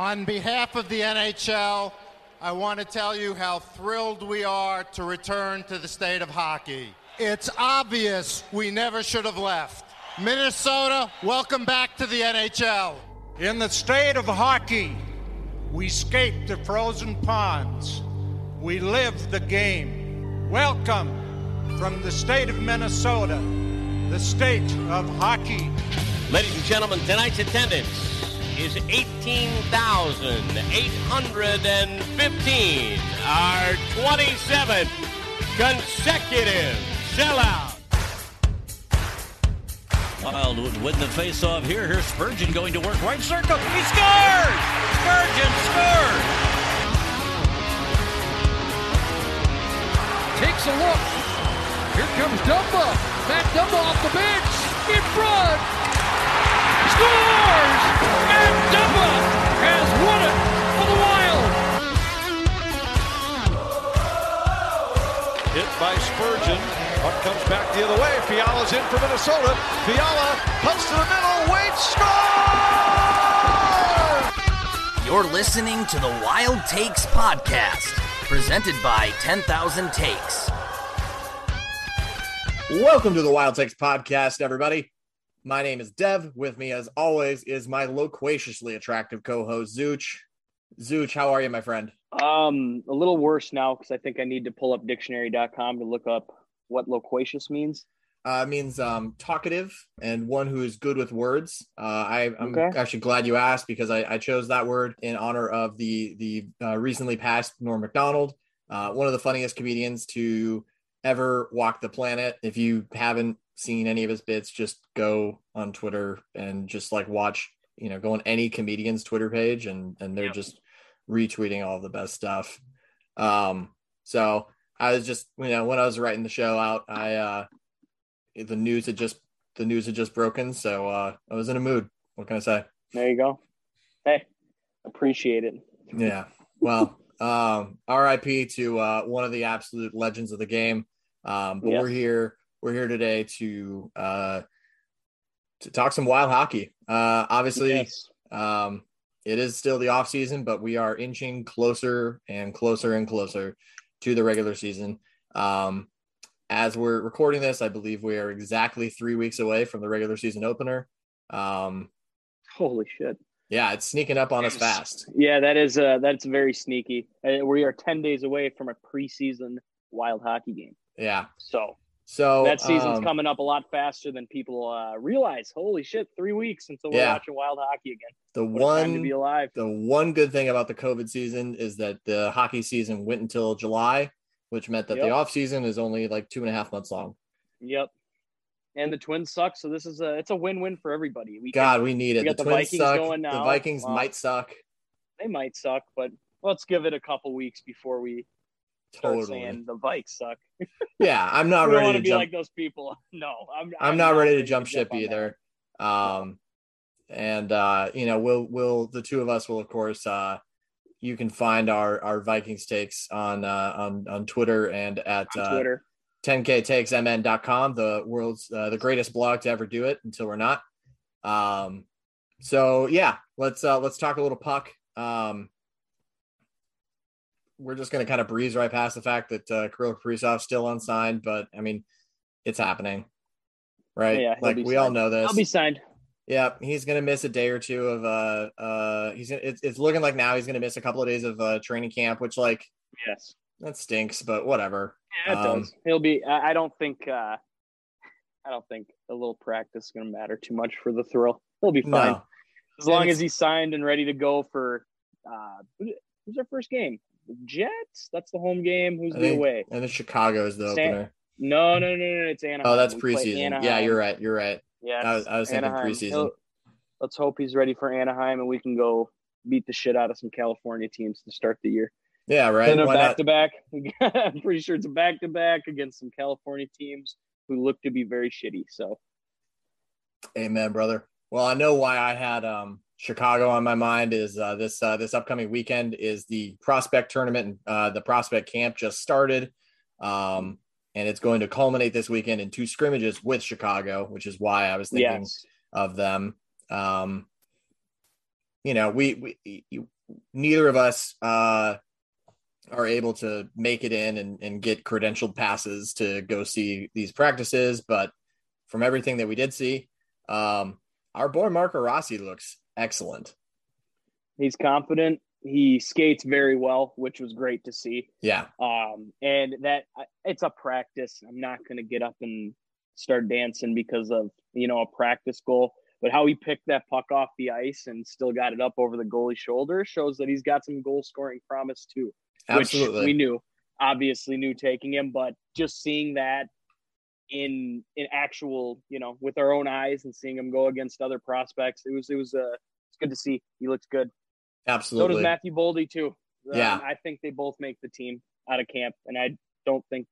On behalf of the NHL, I want to tell you how thrilled we are to return to the state of hockey. It's obvious we never should have left. Minnesota, welcome back to the NHL. In the state of hockey, we skate the frozen ponds. We live the game. Welcome from the state of Minnesota, the state of hockey. Ladies and gentlemen, tonight's attendance is 18,815, our 27th consecutive sellout. Wild would win the faceoff here. Here's Spurgeon going to work right circle. He scores! Spurgeon scores! Takes a look. Here comes Dumba. Matt Dumba off the bench. In front. Scores! Matt Dumba has won it for the Wild. Hit by Spurgeon. Puck comes back the other way. Fiala's in for Minnesota. Fiala punts to the middle. Waits. Score! You're listening to the Wild Takes podcast, presented by 10,000 Takes. Welcome to the Wild Takes podcast, everybody. My name is Dev. With me, as always, is my loquaciously attractive co-host Zooch. Zooch, how are you, my friend? Um, a little worse now because I think I need to pull up dictionary.com to look up what loquacious means. Uh, it means um, talkative and one who is good with words. Uh, I, I'm Okay. actually glad you asked because I, I chose that word in honor of the the uh, recently passed Norm Macdonald, uh, one of the funniest comedians to ever walk the planet. If you haven't seen any of his bits, just go on Twitter and just like watch, you know, go on any comedian's Twitter page and and they're just retweeting all the best stuff. Um, so I was just, you know, when I was writing the show out, I uh the news had just the news had just broken, so uh I was in a mood. What can I say? There you go. Hey, appreciate it. Yeah. Well, um, RIP to uh, one of the absolute legends of the game. Um, but Yeah. we're here. We're here today to uh, to talk some wild hockey. Uh, obviously, Yes. um, it is still the off season, but we are inching closer and closer and closer to the regular season. Um, as we're recording this, I believe we are exactly three weeks away from the regular season opener. Um, Holy shit. yeah, it's sneaking up on us fast. Yeah, that is uh that's very sneaky. Uh, we are 10 days away from a preseason wild hockey game. Yeah. So So that season's um, coming up a lot faster than people uh, realize. Holy shit, three weeks until we're Yeah. watching wild hockey again. The What time to be one, alive. the one good thing about the COVID season is that the hockey season went until July, which meant that the off season is only like two and a half months long. Yep. And the Twins suck, so this is a it's a win-win for everybody. We can- God, we need it. got The the Twins Vikings suck. going The. Vikings Wow. might suck. they might suck, but let's give it a couple weeks before we Totally. saying the Vikes suck. Yeah, I'm not ready want to to be jump. like those people. No, I'm. I'm not ready to jump ship that. either. Um, and uh, you know, we'll we'll the two of us will of course. Uh, you can find our our Vikings takes on uh, on on Twitter and at On uh, Twitter. 10ktakesmn.com, the world's uh, the greatest blog to ever do it until we're not. Um, so yeah, let's uh, let's talk a little puck. Um, we're just gonna kind of breeze right past the fact that uh, Kirill Kaprizov's still unsigned, but I mean, it's happening, right? Yeah, like we all know this. I'll be signed. Yeah, he's gonna miss a day or two of uh uh he's gonna, it's, it's looking like now he's gonna miss a couple of days of uh training camp, which like Yes. that stinks, but whatever. Yeah, it Um, does. He'll be. I, I don't think. uh I don't think a little practice is going to matter too much for the thrill. He'll be fine No, as long as he's signed and ready to go for. uh who's who's our first game? The Jets. That's the home game. Who's I the away? and then Chicago is the San- opener. No, no, no, no. no. It's Anaheim. Oh, that's We preseason. Yeah, you're right. You're right. Yeah, I was- I was thinking preseason. He'll- Let's hope he's ready for Anaheim and we can go beat the shit out of some California teams to start the year. Yeah, right. Then a Why back to back. I'm pretty sure it's a back to back against some California teams who look to be very shitty. So Amen, brother. Well, I know why I had um Chicago on my mind is uh, this uh, this upcoming weekend is the prospect tournament. and Uh, the prospect camp just started, um, and it's going to culminate this weekend in two scrimmages with Chicago, which is why I was thinking yes, of them. Um, you know, we, we you, neither of us uh, are able to make it in and, and get credentialed passes to go see these practices. But from everything that we did see, um, our boy Marco Rossi looks excellent. He's confident. He skates very well, which was great to see. Yeah. Um, and that it's a practice. I'm not going to get up and start dancing because of you know a practice goal. But how he picked that puck off the ice and still got it up over the goalie's shoulder shows that he's got some goal scoring promise too. Absolutely. Which we knew, obviously knew taking him, but just seeing that in in actual, you know, with our own eyes and seeing him go against other prospects, it was it was it's good to see. He looks good. Absolutely. So does Matthew Boldy too. Yeah. Um, I think they both make the team out of camp, and I don't think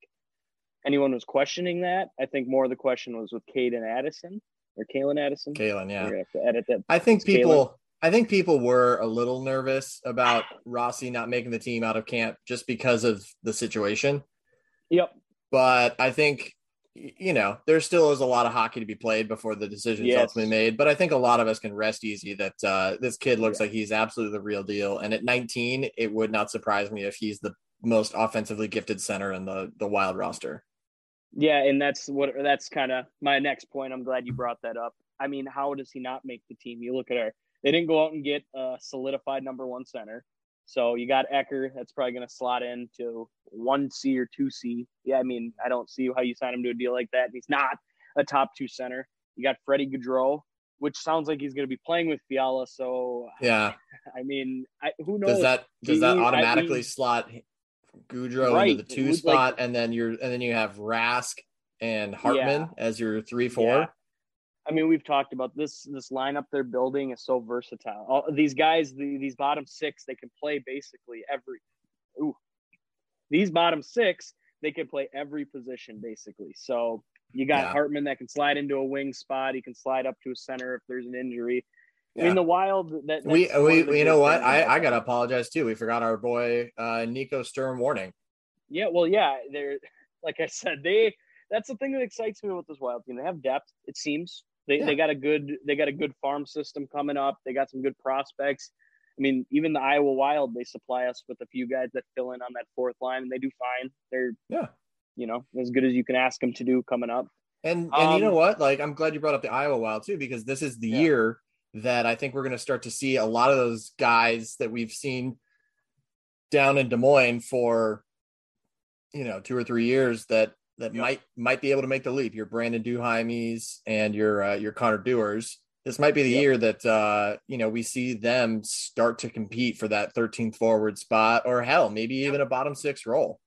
anyone was questioning that. I think more of the question was with Caden Addison or Calen Addison. Calen, yeah. have to edit that. I think It's people Calen. I think people were a little nervous about Rossi not making the team out of camp just because of the situation. Yep. But I think you know, there still is a lot of hockey to be played before the decision is Yes. ultimately made. But I think a lot of us can rest easy that uh, this kid looks like he's absolutely the real deal. And at 19, it would not surprise me if he's the most offensively gifted center in the the wild roster. Yeah, and that's what that's kind of my next point. I'm glad you brought that up. I mean, how does he not make the team? You look at our they didn't go out and get a solidified number one center. So you got Ecker, that's probably going to slot into one C or two C. Yeah, I mean, I don't see how you sign him to a deal like that. He's not a top two center. You got Freddie Gaudreau, which sounds like he's going to be playing with Fiala. So Yeah. I mean, I, who knows? Does that does that He- I automatically mean- slot Gaudreau Right. into the two would, spot, like- and then you're and then you have Rask and Hartman Yeah. as your three four? Yeah. I mean, we've talked about this. This lineup they're building is so versatile. All, these guys, the, these bottom six, they can play basically every. Ooh, these bottom six, they can play every position basically. So you got Yeah. Hartman that can slide into a wing spot. He can slide up to a center if there's an injury. I mean, the Wild. That we that's one of the we you know what I I gotta apologize too. We forgot our boy uh, Nico Sturm warning. Yeah, well, yeah, they're like I said, they that's the thing that excites me with this Wild team. They have depth, it seems. They Yeah. they got a good they got a good farm system coming up. They got some good prospects. I mean, even the Iowa Wild, they supply us with a few guys that fill in on that fourth line, and they do fine. They're Yeah. you know as good as you can ask them to do coming up. And and you know Um, what? Like I'm glad you brought up the Iowa Wild too, because this is the Yeah. year that I think we're gonna start to see a lot of those guys that we've seen down in Des Moines for you know two or three years that that Yep. might might be able to make the leap. Your Brandon Duhaimes and your uh, your Connor Dewars. This might be the Yep. year that uh, you know we see them start to compete for that 13th forward spot, or hell, maybe even a bottom six role.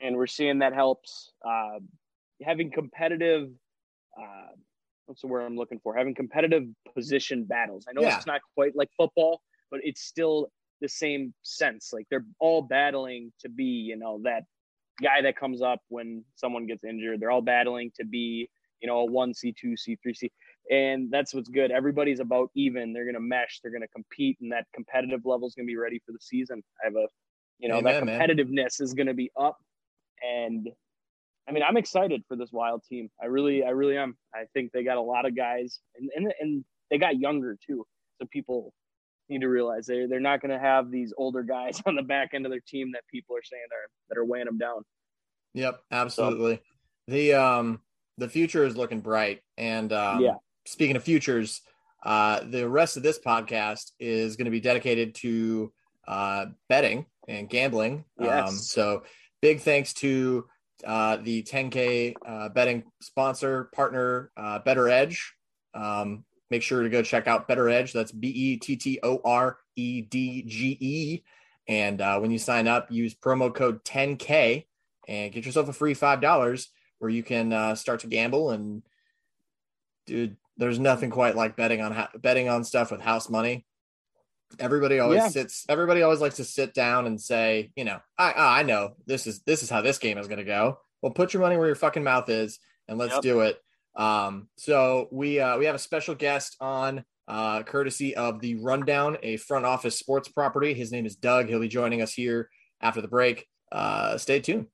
and we're seeing that helps uh, having competitive uh, what's the word i'm looking for having competitive position battles i know Yeah. it's not quite like football but it's still the same sense like they're all battling to be you know that guy that comes up when someone gets injured they're all battling to be you know a 1c 2c 3c and that's what's good everybody's about even they're going to mesh they're going to compete and that competitive level is going to be ready for the season i have a you know that Amen, man. competitiveness is going to be up and I mean, I'm excited for this wild team. I really, I really am. I think they got a lot of guys, and and, and they got younger too. So people need to realize they they're not going to have these older guys on the back end of their team that people are saying are that are weighing them down. Yep, absolutely. The um the future is looking bright. And um Yeah. speaking of futures, uh the rest of this podcast is going to be dedicated to uh betting and gambling. Um so big thanks to uh the 10k uh betting sponsor partner uh BettorEdge. Um make sure to go check out BettorEdge. That's B E T T O R E D G E. And uh, when you sign up, use promo code 10K and get yourself a free five dollars where you can uh, start to gamble. And dude, there's nothing quite like betting on ho- betting on stuff with house money. Everybody always Yeah. sits. Everybody always likes to sit down and say, you know, I I I know this is this is how this game is going to go. Well, put your money where your fucking mouth is, and let's Yep. do it. Um, so we uh, we have a special guest on, uh, courtesy of the Rundown, a front office sports property. His name is Doug. He'll be joining us here after the break. Uh, stay tuned.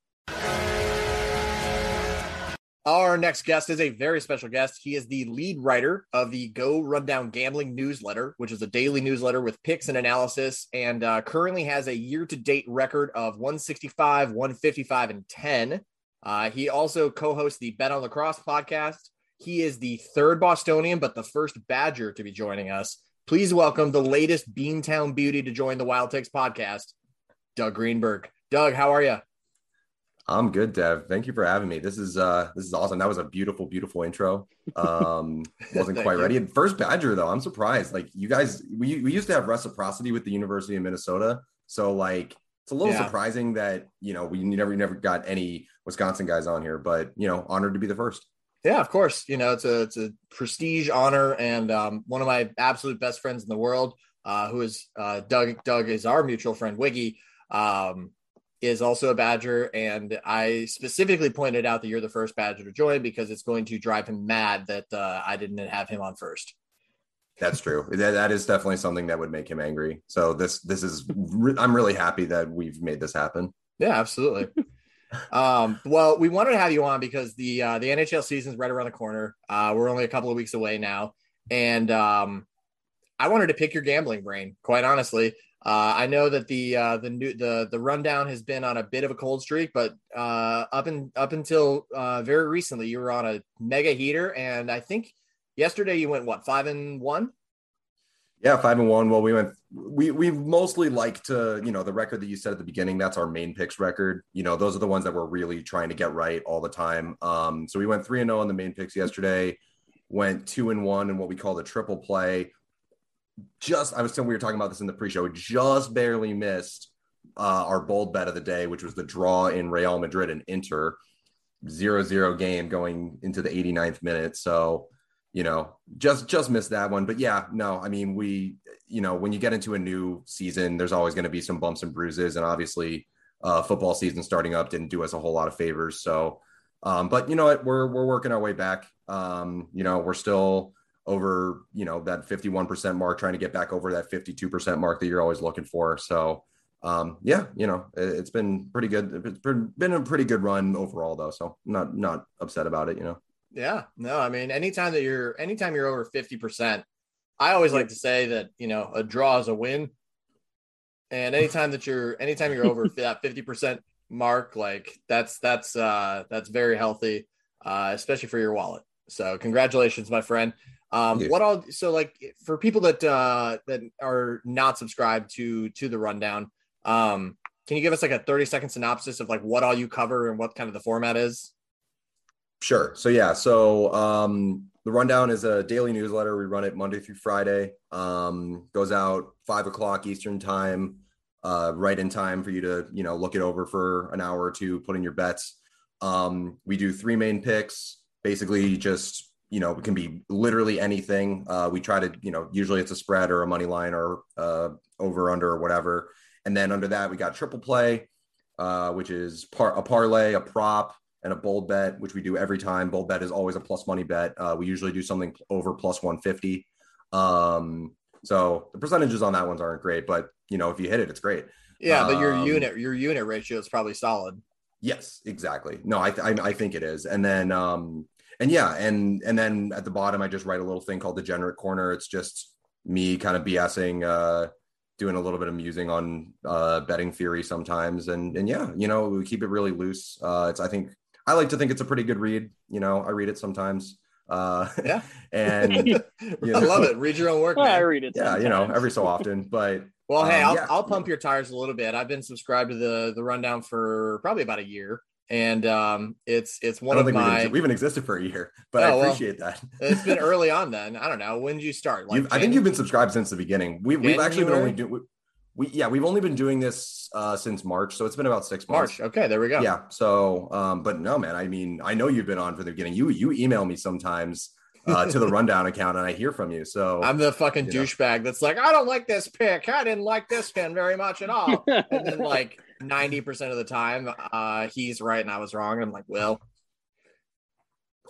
Our next guest is a very special guest. He is the lead writer of the Go Rundown Gambling newsletter, which is a daily newsletter with picks and analysis, and uh, currently has a year to date record of 165, 155, and 10. Uh, he also co hosts the Bet on Lacrosse podcast. He is the third Bostonian, but the first Badger to be joining us. Please welcome the latest Beantown beauty to join the Wild Takes podcast, Doug Greenberg. Doug, how are you? I'm good, Dev. Thank you for having me. This is uh this is awesome. That was a beautiful, beautiful intro. Um wasn't quite ready. First Badger though, I'm surprised. Like you guys, we we used to have reciprocity with the University of Minnesota. So like it's a little yeah. surprising that you know we never never got any Wisconsin guys on here, but you know, honored to be the first. Yeah, of course. You know, it's a it's a prestige honor, and um, one of my absolute best friends in the world, uh, who is uh, Doug. Doug is our mutual friend, Wiggy. Um, is also a Badger, and I specifically pointed out that you're the first Badger to join because it's going to drive him mad that uh, I didn't have him on first. That's true. that, that is definitely something that would make him angry. So this this is re- I'm really happy that we've made this happen. Yeah, absolutely. um, well, we wanted to have you on because the uh, the NHL season is right around the corner. Uh, we're only a couple of weeks away now, and um, I wanted to pick your gambling brain. Quite honestly, uh, I know that the uh, the new the the rundown has been on a bit of a cold streak, but uh, up and up until uh, very recently, you were on a mega heater, and I think yesterday you went what five and one. Yeah, five and one. Well, we went. We we mostly like to you know the record that you said at the beginning. That's our main picks record. You know, those are the ones that we're really trying to get right all the time. Um, so we went three and zero oh on the main picks yesterday. Went two and one in what we call the triple play just I was saying we were talking about this in the pre-show, just barely missed uh, our bold bet of the day, which was the draw in Real Madrid and Inter, zero zero game going into the 89th minute. So, you know, just just missed that one. But yeah, no, I mean, we, you know, when you get into a new season, there's always going to be some bumps and bruises, and obviously, uh, football season starting up didn't do us a whole lot of favors. So, um, but you know what, we're we're working our way back. Um, you know, we're still over you know that 51% mark trying to get back over that 52% mark that you're always looking for so um yeah you know it, has been pretty good it's been a pretty good run overall though so not not upset about it you know yeah no i mean anytime that you're anytime you're over 50% i always like to say that you know a draw is a win and anytime that you're anytime you're over that 50% mark like that's that's uh that's very healthy uh especially for your wallet so congratulations my friend um, yeah. what all so like for people that uh that are not subscribed to to the rundown, um, can you give us like a 30 second synopsis of like what all you cover and what kind of the format is? Sure. So yeah, so um the rundown is a daily newsletter. We run it Monday through Friday. Um, goes out five o'clock Eastern time, uh, right in time for you to, you know, look it over for an hour or two, put in your bets. Um, we do three main picks, basically just you know, it can be literally anything. Uh, we try to, you know, usually it's a spread or a money line or uh, over under or whatever. And then under that, we got triple play, uh, which is par- a parlay, a prop, and a bold bet, which we do every time. Bold bet is always a plus money bet. Uh, we usually do something over plus 150. Um, so the percentages on that ones aren't great, but you know, if you hit it, it's great. Yeah, but your um, unit your unit ratio is probably solid. Yes, exactly. No, I, th- I, I think it is. And then um, and yeah, and and then at the bottom, I just write a little thing called Degenerate Corner. It's just me kind of BSing, uh, doing a little bit of musing on uh, betting theory sometimes, and and yeah, you know, we keep it really loose. Uh, it's I think I like to think it's a pretty good read. You know, I read it sometimes. Uh, yeah, and you know, I love it. Read your own work. Well, I read it. Yeah, sometimes. you know, every so often, but. Well, hey, um, I'll, yeah. I'll pump your tires a little bit. I've been subscribed to the the rundown for probably about a year, and um, it's it's one of my. We, haven't existed for a year, but oh, I appreciate well, that. it's been early on. Then I don't know when did you start. Like I think you've been subscribed since the beginning. We, we've actually been only doing. We, yeah we've only been doing this uh, since March, so it's been about six months. March, okay, there we go. Yeah, so um, but no, man, I mean, I know you've been on from the beginning. You you email me sometimes uh, to the rundown account, and I hear from you. So I'm the fucking douchebag that's like, I don't like this pick. I didn't like this pin very much at all. and then like 90% of the time, uh, he's right and I was wrong. And I'm like, well,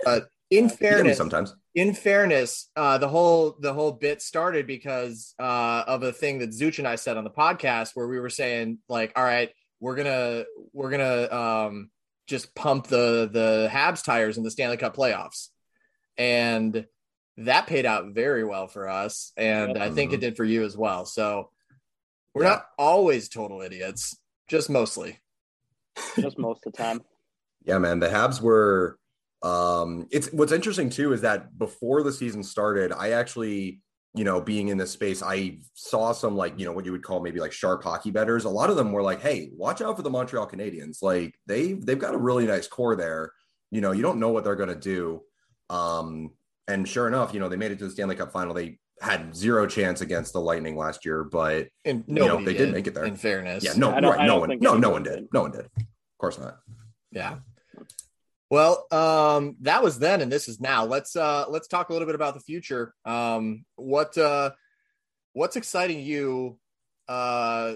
uh, in fairness, sometimes in fairness, uh, the whole the whole bit started because uh, of a thing that Zuch and I said on the podcast where we were saying like, all right, we're gonna we're gonna um, just pump the the Habs tires in the Stanley Cup playoffs, and that paid out very well for us, and I think it did for you as well. So we're not always total idiots, just mostly. Just most of the time. Yeah, man. The Habs were. Um, it's what's interesting too is that before the season started, I actually, you know, being in this space, I saw some like you know what you would call maybe like sharp hockey betters. A lot of them were like, "Hey, watch out for the Montreal Canadiens. Like they've they've got a really nice core there. You know, you don't know what they're going to do." Um, and sure enough, you know, they made it to the Stanley Cup final. They had zero chance against the Lightning last year, but And you know, they did. did, make it there. in fairness. yeah, no, right, no one, think no, no one did. did. No one did. Of course not. Yeah. Well, um, that was then, and this is now. Let's uh, let's talk a little bit about the future. Um, what uh, what's exciting you uh,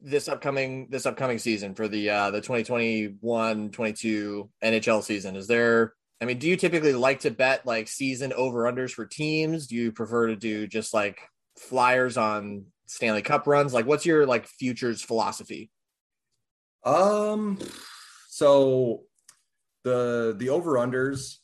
this upcoming this upcoming season for the uh, the 2021-22 NHL season? Is there? I mean, do you typically like to bet like season over unders for teams? Do you prefer to do just like flyers on Stanley Cup runs? Like, what's your like futures philosophy? Um, so the the over unders,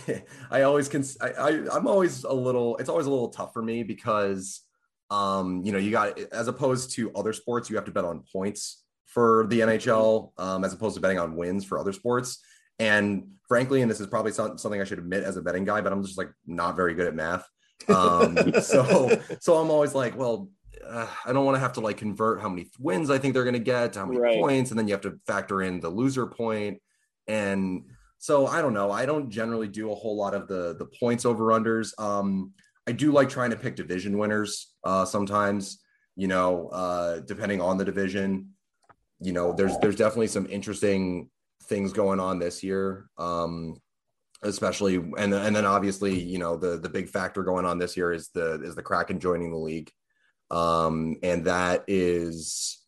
I always can. I, I I'm always a little. It's always a little tough for me because, um, you know, you got as opposed to other sports, you have to bet on points for the NHL, um, as opposed to betting on wins for other sports. And frankly, and this is probably some- something I should admit as a betting guy, but I'm just like not very good at math. Um, so so I'm always like, well, uh, I don't want to have to like convert how many wins I think they're going to get, how many Right. points, and then you have to factor in the loser point. And so I don't know. I don't generally do a whole lot of the the points over unders. Um, I do like trying to pick division winners uh, sometimes. You know, uh, depending on the division, you know, there's there's definitely some interesting things going on this year. Um, especially and and then obviously you know the the big factor going on this year is the is the Kraken joining the league um and that is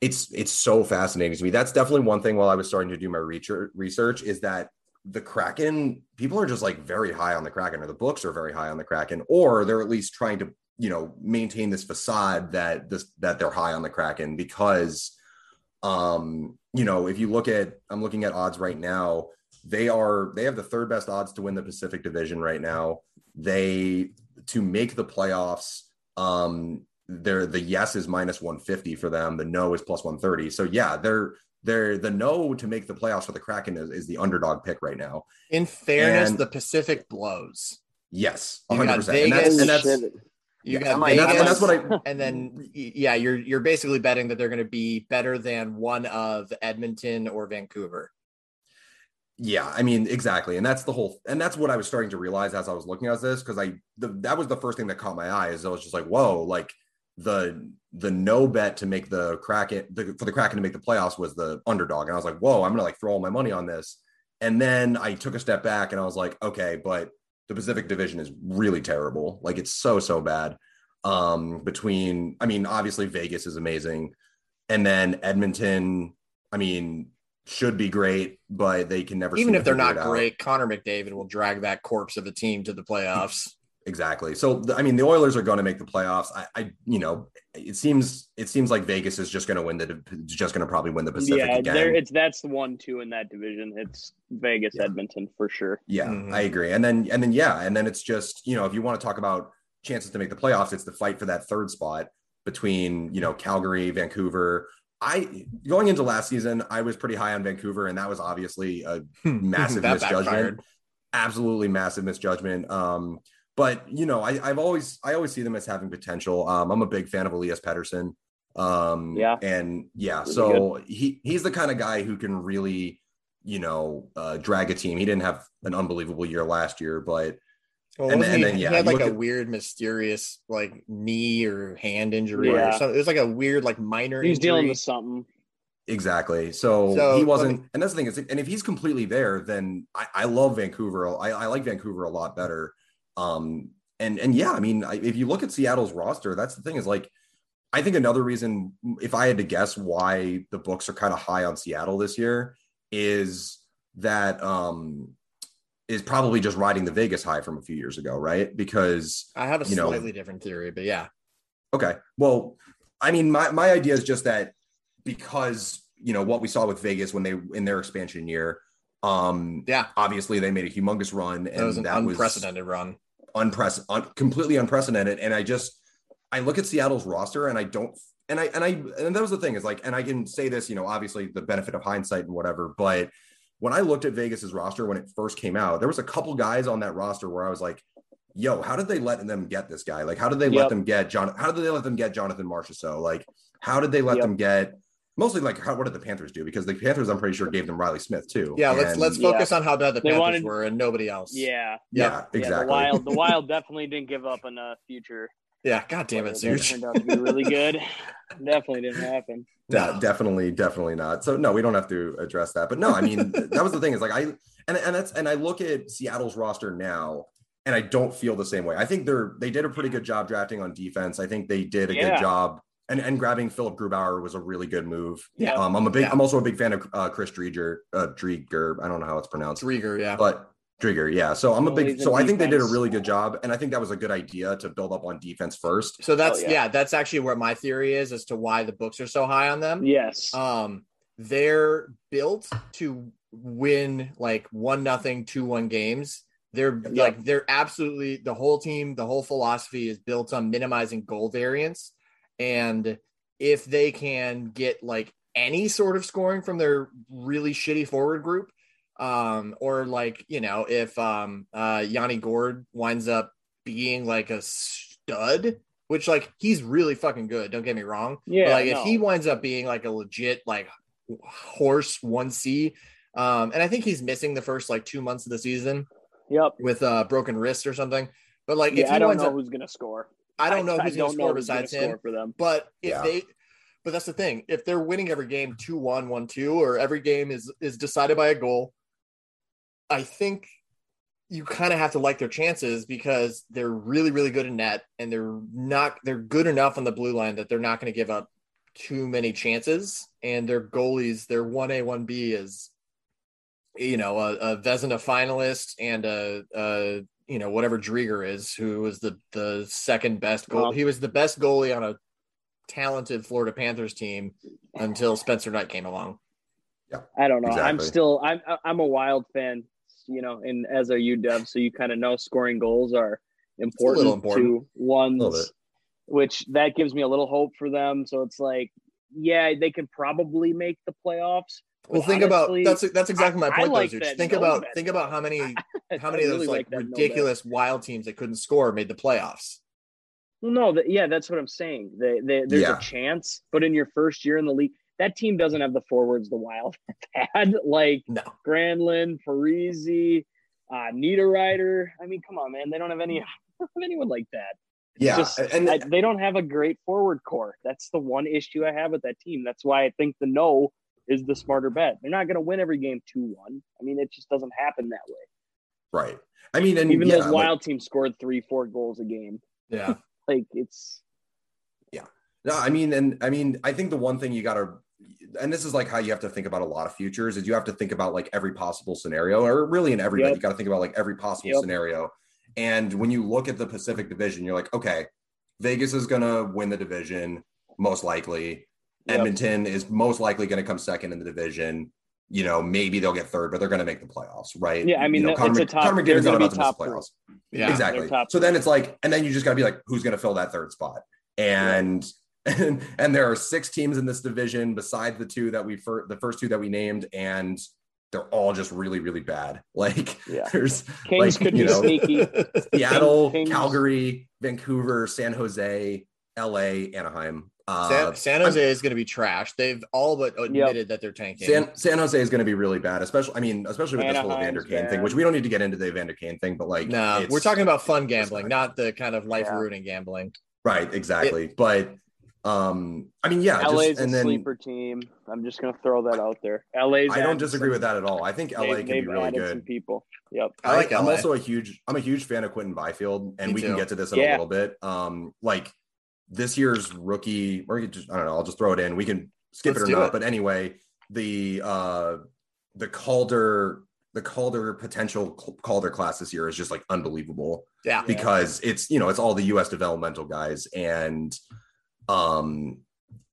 it's it's so fascinating to me. That's definitely one thing while i was starting to do my research is that the kraken people are just like very high on the kraken or the books are very high on the kraken or they're at least trying to you know maintain this facade that this that they're high on the kraken because um you know if you look at i'm looking at odds right now they are they have the third best odds to win the pacific division right now. They to make the playoffs um they're the yes is minus 150 for them the no is plus 130 so yeah they're they're the no to make the playoffs for the kraken is, is the underdog pick right now In fairness, And- the Pacific blows. yes You got 100% and that's, and that's You Yeah, got and that's, and that's what i and then yeah, you're you're basically betting that they're going to be better than one of Edmonton or Vancouver. Yeah, I mean, exactly. And that's the whole and that's what I was starting to realize as I was looking at this because I the, that was the first thing that caught my eye is I was just like, whoa, like the the no bet to make the Kraken the, for the Kraken to make the playoffs was the underdog. And I was like, whoa, I'm gonna like throw all my money on this. And then I took a step back and I was like, okay, but the Pacific Division is really terrible. Like it's so, so bad. Um, between I mean, obviously Vegas is amazing. And then Edmonton, I mean, should be great, but they can never Even if they're not it out. great, Connor McDavid will drag that corpse of a team to the playoffs. Exactly. So I mean, the Oilers are going to make the playoffs. I, I, you know, it seems it seems like Vegas is just going to win the just going to probably win the Pacific yeah, again. there it's that's the one two in that division. It's Vegas, Yeah. Edmonton for sure. Yeah, Mhm. I agree. And then and then yeah, and then it's just you know if you want to talk about chances to make the playoffs, it's the fight for that third spot between you know Calgary, Vancouver. I going into last season, I was pretty high on Vancouver, and that was obviously a massive misjudgment. backfired. Absolutely massive misjudgment. Um, but you know, I, I've always I always see them as having potential. Um, I'm a big fan of Elias Pettersson. Um, Yeah. and yeah, Really so he he's the kind of guy who can really, you know, uh, drag a team. He didn't have an unbelievable year last year, but Well, And wasn't then- and he, then, he yeah, had like a at- weird, mysterious like knee or hand injury or Yeah. something. It was like a weird, like minor He's injury. dealing with something. Exactly. So, So, he wasn't, me- and that's the thing is, and if he's completely there, then I, I love Vancouver. I, I like Vancouver a lot better. Um, and and yeah, I mean, I, if you look at Seattle's roster, that's the thing is like, I think another reason, if I had to guess why the books are kind of high on Seattle this year, is that um is probably just riding the Vegas high from a few years ago, right? Because I have a you know- slightly different theory, but yeah. Okay. Well, I mean, my, my idea is just that because you know what we saw with Vegas when they in their expansion year. Um, yeah, obviously they made a humongous run, and that was an that unprecedented was run, unprecedented, un- completely unprecedented. And I just I look at Seattle's roster, and I don't, and I and I and that was the thing is like, and I can say this, you know, obviously the benefit of hindsight and whatever, but when I looked at Vegas's roster when it first came out, there was a couple guys on that roster where I was like, yo, how did they let them get this guy? Like, how did they Yep. let them get John? How did they let them get Jonathan Marchessault? Like, how did they let Yep. them get mostly like how, what did the Panthers do? Because the Panthers, I'm pretty sure, gave them Reilly Smith too. Yeah, let's let's Yeah. focus on how bad the They Panthers wanted- were and nobody else. Yeah. yeah, Yeah, exactly. Yeah, the Wild, the Wild definitely didn't give up on a future. Yeah, god damn it, player that turned out to be really good. definitely didn't happen. Yeah, definitely, definitely not. So no, we don't have to address that. But no, I mean, that was the thing is like I and and that's and I look at Seattle's roster now and I don't feel the same way. I think they're they did a pretty good job drafting on defense. I think they did a Yeah. good job. And, and grabbing Philip Grubauer was a really good move. Yeah. Um, I'm a big Yeah. I'm also a big fan of uh, Chris Driedger, uh, Driedger. I don't know how it's pronounced. Driedger, yeah. but Driedger, yeah. So I'm a big. he's in So I think they did a really good job, and I think that was a good idea to build up on defense first. So that's Oh, yeah. yeah. that's actually where my theory is as to why the books are so high on them. Yes. Um, they're built to win like one nothing, two one games. They're like they're absolutely the whole team, the whole philosophy is built on minimizing goal variance. And if they can get like any sort of scoring from their really shitty forward group, um, or like, you know, if um uh Yanni Gourde winds up being like a stud, which like he's really fucking good, don't get me wrong. But, Yeah, like if he winds up being like a legit like horse one C, um, and I think he's missing the first like two months of the season Yep. with a uh, broken wrist or something. But like if he I don't know up, who's gonna score. I don't know I who's going don't to know score besides him. score for them. But if Yeah. they, but that's the thing. If they're winning every game 2 1, 1 2, or every game is is decided by a goal, I think you kind of have to like their chances because they're really, really good in net and they're not, they're good enough on the blue line that they're not going to give up too many chances. And their goalies, their 1A, 1B is, you know, a, a Vezina finalist and a, a, you know, whatever Driedger is, who was the, the second best goal. Well- he was the best goalie on a talented Florida Panthers team until Spencer Knight came along. Yeah, I don't know. I'm still I'm I'm a wild fan, you know, and as are you, Dev. So you kind of know scoring goals are important, little important. to ones, which that gives me a little hope for them. So it's like, yeah, they can probably make the playoffs. Well, but think honestly, about that's that's exactly my I- I point. like though, Zuch. think about bet. think about how many how many of those really like, that no ridiculous wild teams that couldn't score made the playoffs. Well, no, that, yeah, that's what I'm saying. They, they, there's Yeah. a chance, but in your first year in the league, that team doesn't have the forwards the Wild had, like No, Granlund, Parise, uh, Niederreiter. I mean, come on, man, they don't have any, don't have anyone like that. Yeah, Just- and I- they don't have a great forward core. That's the one issue I have with that team. That's why I think the no is the smarter bet. They're not going to win every game two one. I mean, it just doesn't happen that way. right. I mean, and Even yeah, those like- Wild teams scored three, four goals a game. yeah, Like it's Yeah. No, I mean, and I mean, I think the one thing you got to, and this is like how you have to think about a lot of futures, is you have to think about like every possible scenario, or really in every Yep. you got to think about like every possible Yep. scenario. And when you look at the Pacific Division, you're like, okay, Vegas is going to win the division most likely. Yep. Edmonton is most likely going to come second in the division. You know, maybe they'll get third, but they're going to make the playoffs, right? Yeah, I mean, you know, it's a top- Connor they're McDavid's not gonna be about to miss top the playoffs. yeah. exactly. So then it's like, and then you just got to be like, who's going to fill that third spot? And and, and there are six teams in this division besides the two that we fir- the first two that we named, and they're all just really really bad. Like Yeah. there's Kings like, could you be know, sneaky. Seattle, Kings- Calgary, Vancouver, San Jose, L.A., Anaheim. Uh, San, San Jose is going to be trash. They've all but admitted that they're tanking. San, San Jose is going to be really bad, especially. I mean, especially with this whole Evander Anaheim's Kane thing, which we don't need to get into the Evander Kane thing, but like, no, it's- we're talking about fun gambling, not the kind of life Yeah. ruining gambling. right, exactly. but um, I mean, yeah, LA's just, a then sleeper team. I'm just gonna throw that out there. LA's I don't disagree some- with that at all. I think LA they've- can be really added Some good. people. Yep. I like I'm also a huge I'm a huge fan of Quinton Byfield, and Me we can get to this in a little bit. Um, like this year's rookie, or just I don't know, I'll just throw it in. We can skip Let's it or not. it. But anyway, the uh the Calder the Calder potential Calder class this year is just like unbelievable Yeah, because it's you know it's all the US developmental guys and um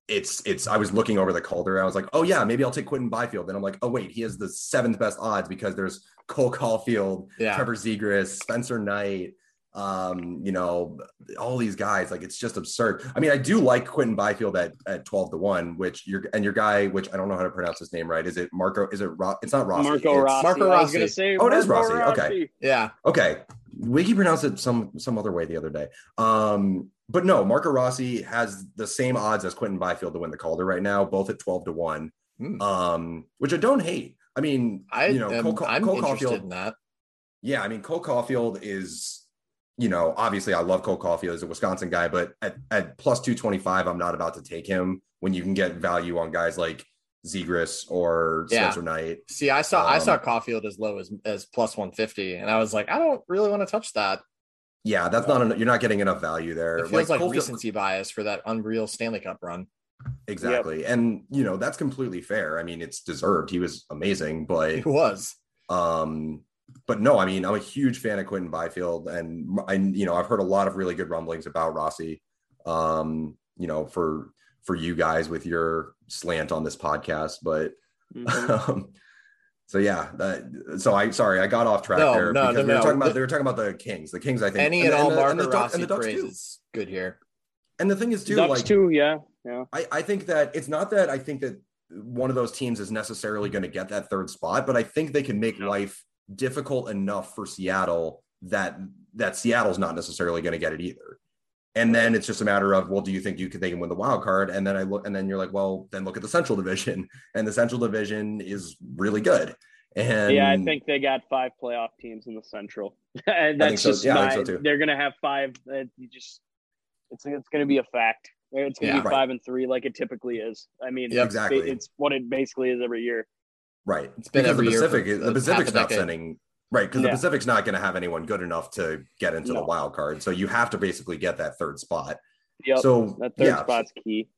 it's it's I was looking over the Calder. I was like, oh yeah, maybe I'll take Quinton Byfield. Then I'm like, oh wait, he has the seventh best odds because there's Cole Caufield, Yeah. Trevor Zegras, Spencer Knight, um, you know, all these guys. Like it's just absurd. I mean, I do like Quinton Byfield at at 12 to 1, which you're and your guy, which I don't know how to pronounce his name right. Is it Marco? Is it Ro- it's not Rossi. Marco it's- Rossi. Marco I was Rossi. gonna say. Oh, it is Marco Rossi. Okay. Yeah. Okay. Wiki pronounced it some some other way the other day. Um, but no, Marco Rossi has the same odds as Quinton Byfield to win the Calder right now, both at 12 to 1. Hmm. Um, which I don't hate. I mean, I you know, am, Cole, Ca- I'm Cole interested Caufield, in that. yeah, I mean, Cole Caufield is, you know, obviously I love Cole Caufield as a Wisconsin guy, but at, at plus 225, I'm not about to take him when you can get value on guys like Zegras or Yeah. Spencer Knight. See, I saw I saw Um, Caufield as low as as plus 150, and I was like, I don't really want to touch that. Yeah, that's not, en- you're not getting enough value there. It feels like, Caufield- recency bias for that unreal Stanley Cup run. Exactly. And you know, that's completely fair. I mean, it's deserved. He was amazing, but It was. um but no, I mean, I'm a huge fan of Quinton Byfield and I you know, I've heard a lot of really good rumblings about Rossi. Um, you know, for for you guys with your slant on this podcast, but Mhm. um so yeah, that so I sorry, I got off track No, there no, because no, we were no. talking about they were talking about the Kings. The Kings, I think Any and, all the- Marco the Rossi and the Ducks praise too. is good here. And the thing is too, Ducks like too. Yeah. Yeah. I, I think that it's not that I think that one of those teams is necessarily going to get that third spot, but I think they can make life difficult enough for Seattle that that Seattle's not necessarily going to get it either. And then it's just a matter of, well, do you think you could they can win the wild card? And then I look, and then you're like, well, then look at the Central Division, and the Central Division is really good. And yeah, I think they got five playoff teams in the Central. and that's so. just Yeah, my, so they're gonna have five. Uh, you just it's it's gonna be a fact. It's gonna Yeah. be Right. five and three, like it typically is. I mean, it's, Exactly. It's what it basically is every year. Right. It's been because the Pacific, the Pacific's not sending right because the Pacific's not going to have anyone good enough to get into the wild card. So you have to basically get that third spot. Yep. So that third yeah, spot's key.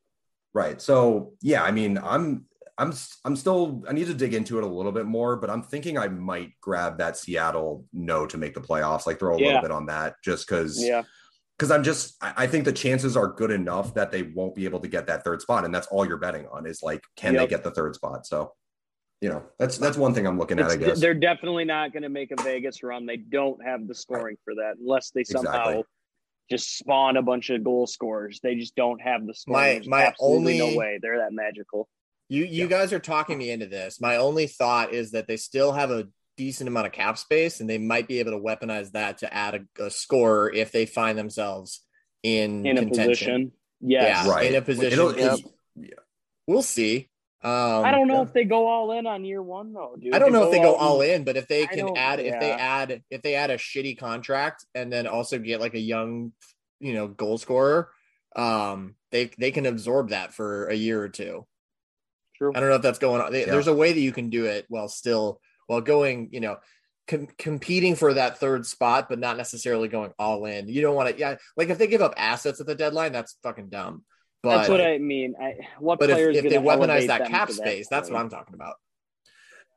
Right. So yeah, I mean, I'm I'm I'm still I need to dig into it a little bit more, but I'm thinking I might grab that Seattle no to make the playoffs, like throw a Yeah. little bit on that just because Yeah. because I'm just I I think the chances are good enough that they won't be able to get that third spot, and that's all you're betting on is like can they get the third spot? So you know that's that's one thing I'm looking at, I guess. They're definitely not going to make a Vegas run. They don't have the scoring for that unless they somehow Exactly. just spawn a bunch of goal scorers. They just don't have the scoring. My- my absolutely only- no way they're that magical. You you guys are talking me into this. My only thought is that they still have a decent amount of cap space, and they might be able to weaponize that to add a, a scorer if they find themselves in In a contention. position, yes. Yeah, Right. in a position. It'll- it's- it's- We'll see. Um, I don't know yeah. if they go all in on year one though, dude. I don't know if they go all and- in, but if they can don't- add, if they add, if they add a shitty contract and then also get like a young, you know, goal scorer, um, they they can absorb that for a year or two. True. I don't know if that's going on. They, Yeah. There's a way that you can do it while still while going, you know, com- competing for that third spot, but not necessarily going all in. You don't want to, yeah. Like if they give up assets at the deadline, that's fucking dumb. But That's what I mean. I, what but players if they gonna weaponize elevate that them cap to that space, that's what? I'm talking about.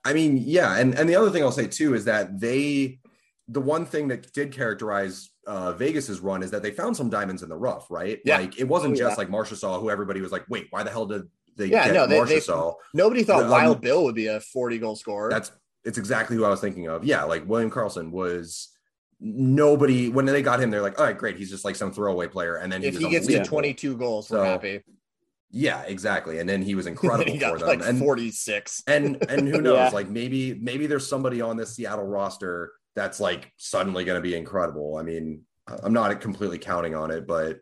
I mean, yeah, and and the other thing I'll say too is that they, the one thing that did characterize uh, Vegas's run is that they found some diamonds in the rough, right? Yeah. Like it wasn't Oh, just yeah. like saw who everybody was like, wait, why the hell did they Yeah, get no, they- they- Marchessault? Nobody thought Um, Wild Bill would be a 40 goal scorer. That's it's exactly who I was thinking of. Yeah, like William Karlsson was nobody when they got him. They're like, all right, great, he's just like some throwaway player, and then if was he gets to 22 goals, we're happy. Yeah, exactly, and then he was incredible he got for them. like and 46. and and who knows Yeah. like maybe maybe there's somebody on this seattle roster that's like suddenly going to be incredible i mean i'm not completely counting on it but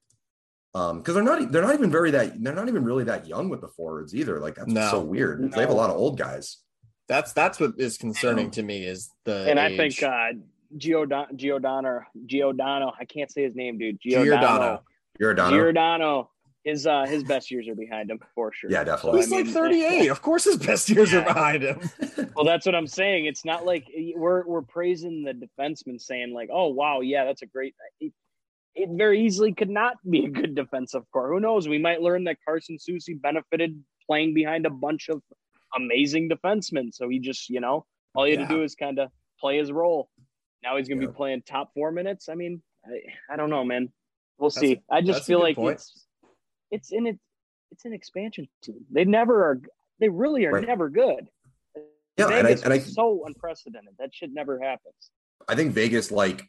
um because they're not they're not even very that they're not even really that young with the forwards either like that's No. so weird they have a lot of old guys That's that's what is concerning to me is the And I think uh, Giordano, Giordano, Giordano, I can't say his name, dude. Giordano. Giordano. Giordano. His uh his best years are behind him for sure. yeah definitely he's I like 38. Of course, his best years are behind him. Well, that's what I'm saying. It's not like we're we're praising the defenseman, saying like, "Oh wow, yeah, that's a great." It, it very easily could not be a good defensive core. Who knows? We might learn that Carson Soucy benefited playing behind a bunch of amazing defensemen. So he just, you know, all he had Yeah. to do is kind of play his role. Now he's going to Yeah. be playing top four minutes. I mean, I, I don't know, man. We'll That's- see. I just feel like point. it's it's in it. it's an expansion team. They never are. They really are right. never good. Yeah, Vegas and I, and I so unprecedented. That shit never happens. I think Vegas like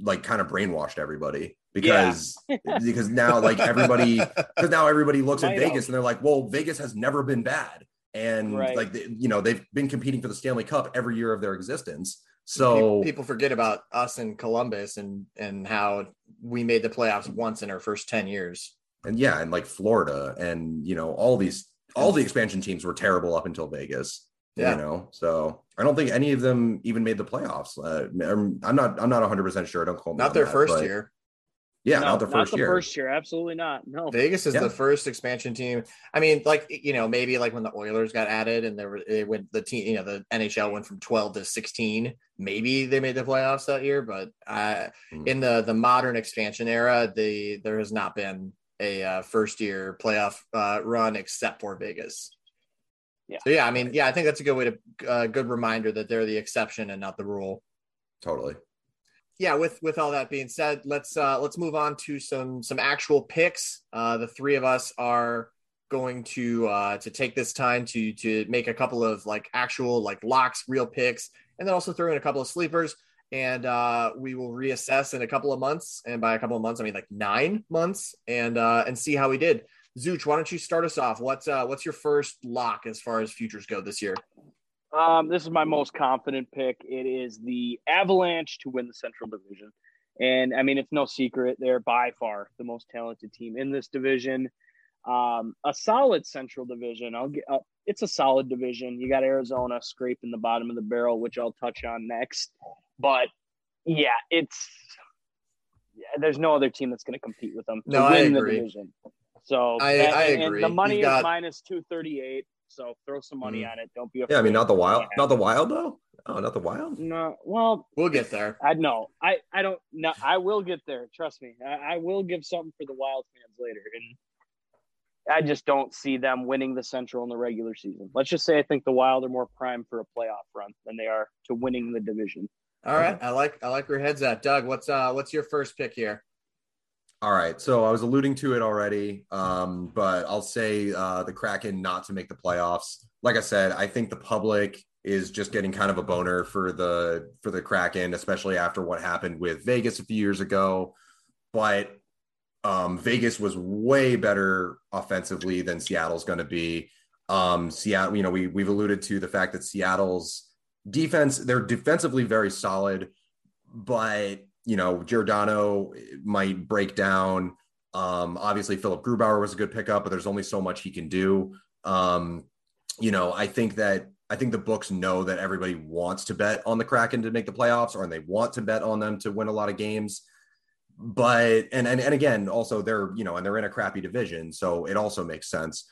like kind of brainwashed everybody because yeah. because now like everybody because now everybody looks Might at Vegas and they're like, well, Vegas has never been bad, and right. like you know they've been competing for the Stanley Cup every year of their existence. So people forget about us in Columbus and and how we made the playoffs once in our first ten years. And yeah, and like Florida and you know all these all the expansion teams were terrible up until Vegas. Yeah. You know, so I don't think any of them even made the playoffs. Uh, I'm not. I'm not 100 percent sure. I don't call me. Not their that, first year. Yeah, no, not the first not the year. First year, absolutely not. No, Vegas is yeah. the first expansion team. I mean, like you know, maybe like when the Oilers got added and there were it went the team, you know, the NHL went from 12 to 16. Maybe they made the playoffs that year, but uh, mm. in the the modern expansion era, the there has not been a uh, first year playoff uh, run except for Vegas. Yeah. So yeah, I mean, yeah, I think that's a good way to uh, good reminder that they're the exception and not the rule. Totally yeah, with with all that being said, let's uh, let's move on to some some actual picks. Uh, the three of us are going to uh, to take this time to to make a couple of like actual like locks, real picks, and then also throw in a couple of sleepers. And uh, we will reassess in a couple of months, and by a couple of months, I mean like nine months, and uh, and see how we did. Zooch, why don't you start us off? What's uh, what's your first lock as far as futures go this year? Um, this is my most confident pick. It is the Avalanche to win the Central Division. And I mean, it's no secret they're by far the most talented team in this division. Um, a solid Central Division. I'll get. Uh, it's a solid division. You got Arizona scraping the bottom of the barrel, which I'll touch on next. But yeah, it's yeah, there's no other team that's going to compete with them to no, win the division. So I, I agree. And the money is minus two thirty eight. So throw some money mm. on it. Don't be afraid. Yeah, I mean, not the wild, not the wild though. Oh, not the wild. No, well, we'll get there. I know. I I don't. No, I will get there. Trust me. I, I will give something for the wild fans later, and I just don't see them winning the Central in the regular season. Let's just say I think the Wild are more prime for a playoff run than they are to winning the division. All right, I like I like where your head's at, Doug. What's uh what's your first pick here? All right. So I was alluding to it already, um, but I'll say uh, the Kraken not to make the playoffs. Like I said, I think the public is just getting kind of a boner for the for the Kraken, especially after what happened with Vegas a few years ago. But um, Vegas was way better offensively than Seattle's going to be. Um, Seattle, you know, we we've alluded to the fact that Seattle's defense, they're defensively very solid, but you know, Giordano might break down. Um, obviously, Philipp Grubauer was a good pickup, but there's only so much he can do. Um, you know, I think that I think the books know that everybody wants to bet on the Kraken to make the playoffs, or and they want to bet on them to win a lot of games. But and and and again, also they're you know, and they're in a crappy division, so it also makes sense.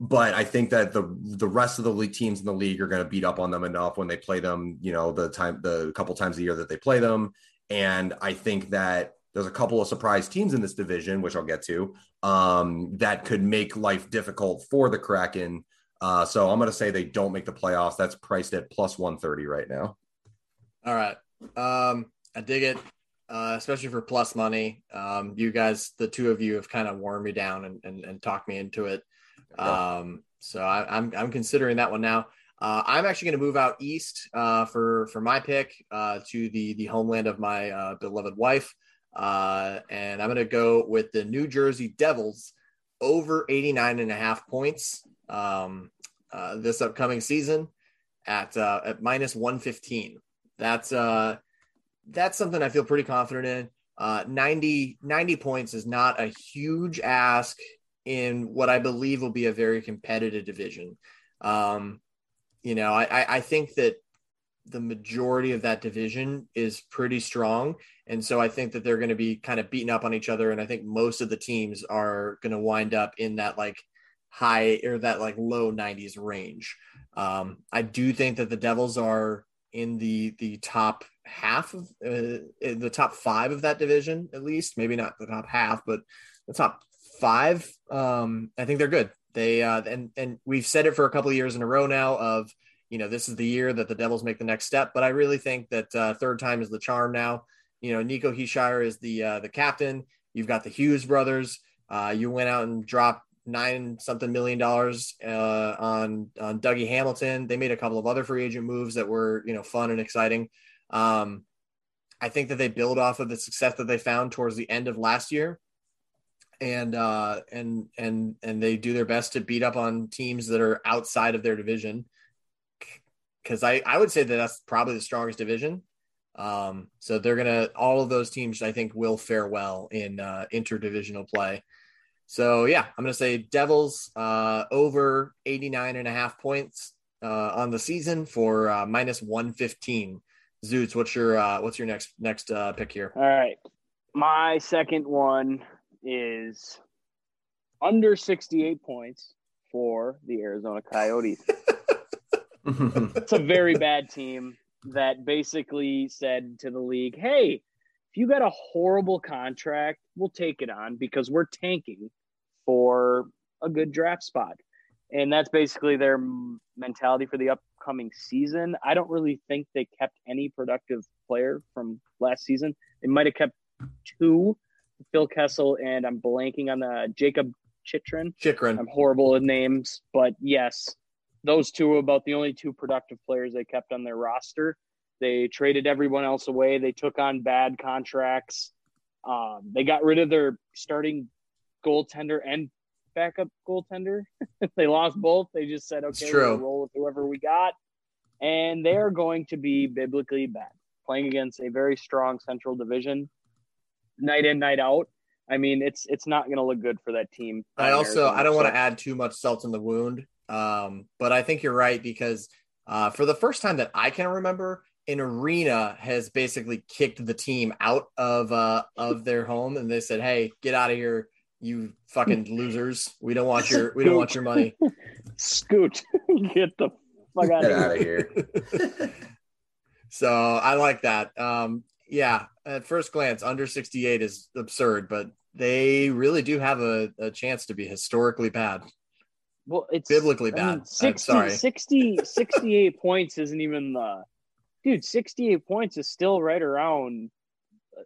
But I think that the the rest of the league teams in the league are going to beat up on them enough when they play them. You know, the time the couple times a year that they play them, and I think that there's a couple of surprise teams in this division, which I'll get to, um, that could make life difficult for the Kraken. Uh, so I'm going to say they don't make the playoffs. That's priced at plus 130 right now. All right. Um, I dig it, uh, especially for plus money. Um, you guys, the two of you have kind of worn me down and, and, and talked me into it. Um, so I, I'm, I'm considering that one now. Uh, I'm actually going to move out east uh, for for my pick uh, to the the homeland of my uh, beloved wife, uh, and I'm going to go with the New Jersey Devils over 89 and a half points um, uh, this upcoming season at at minus 115. That's that's something I feel pretty confident in. 90 90 points is not a huge ask in what I believe will be a very competitive division. Um, you know, I, I think that the majority of that division is pretty strong. And so I think that they're going to be kind of beaten up on each other. And I think most of the teams are going to wind up in that like high or that like low 90s range. Um, I do think that the Devils are in the the top half of uh, the top five of that division, at least. Maybe not the top half, but the top five. Um, I think they're good. They uh, and and we've said it for a couple of years in a row now. Of you know, this is the year that the Devils make the next step. But I really think that uh, third time is the charm now. You know, Nico Hischier is the uh, the captain. You've got the Hughes brothers. Uh, you went out and dropped nine something million dollars uh, on on Dougie Hamilton. They made a couple of other free agent moves that were you know fun and exciting. Um, I think that they build off of the success that they found towards the end of last year, and uh, and and and they do their best to beat up on teams that are outside of their division. Because I I would say that that's probably the strongest division. Um, so they're gonna all of those teams I think will fare well in uh, interdivisional play. So yeah, I'm gonna say Devils uh, over 89 and a half points uh, on the season for uh, minus 115. Zoots, what's your uh, what's your next next uh, pick here? All right, my second one is under 68 points for the Arizona Coyotes. it's a very bad team that basically said to the league, "Hey, if you got a horrible contract, we'll take it on because we're tanking for a good draft spot." And that's basically their mentality for the upcoming season. I don't really think they kept any productive player from last season. They might have kept two, Phil Kessel and I'm blanking on the Jakob Chychrun. Chychrun. I'm horrible with names, but yes, those two are about the only two productive players they kept on their roster. They traded everyone else away. They took on bad contracts. Um, they got rid of their starting goaltender and backup goaltender. they lost both. They just said, okay, we'll roll with whoever we got. And they're going to be biblically bad, playing against a very strong central division night in, night out. I mean, it's it's not going to look good for that team. I also I don't want to add too much salt in the wound, um, but I think you're right because uh, for the first time that I can remember, an arena has basically kicked the team out of uh, of their home, and they said, "Hey, get out of here, you fucking losers! We don't want your we don't want your money." Scoot, get the fuck out, Get of, out here. of here. so I like that. Um, yeah, at first glance, under 68 is absurd, but they really do have a, a chance to be historically bad. Well, it's Biblically I mean, bad. I'm 60, sorry. 60, 68 points isn't even the dude. Sixty-eight points is still right around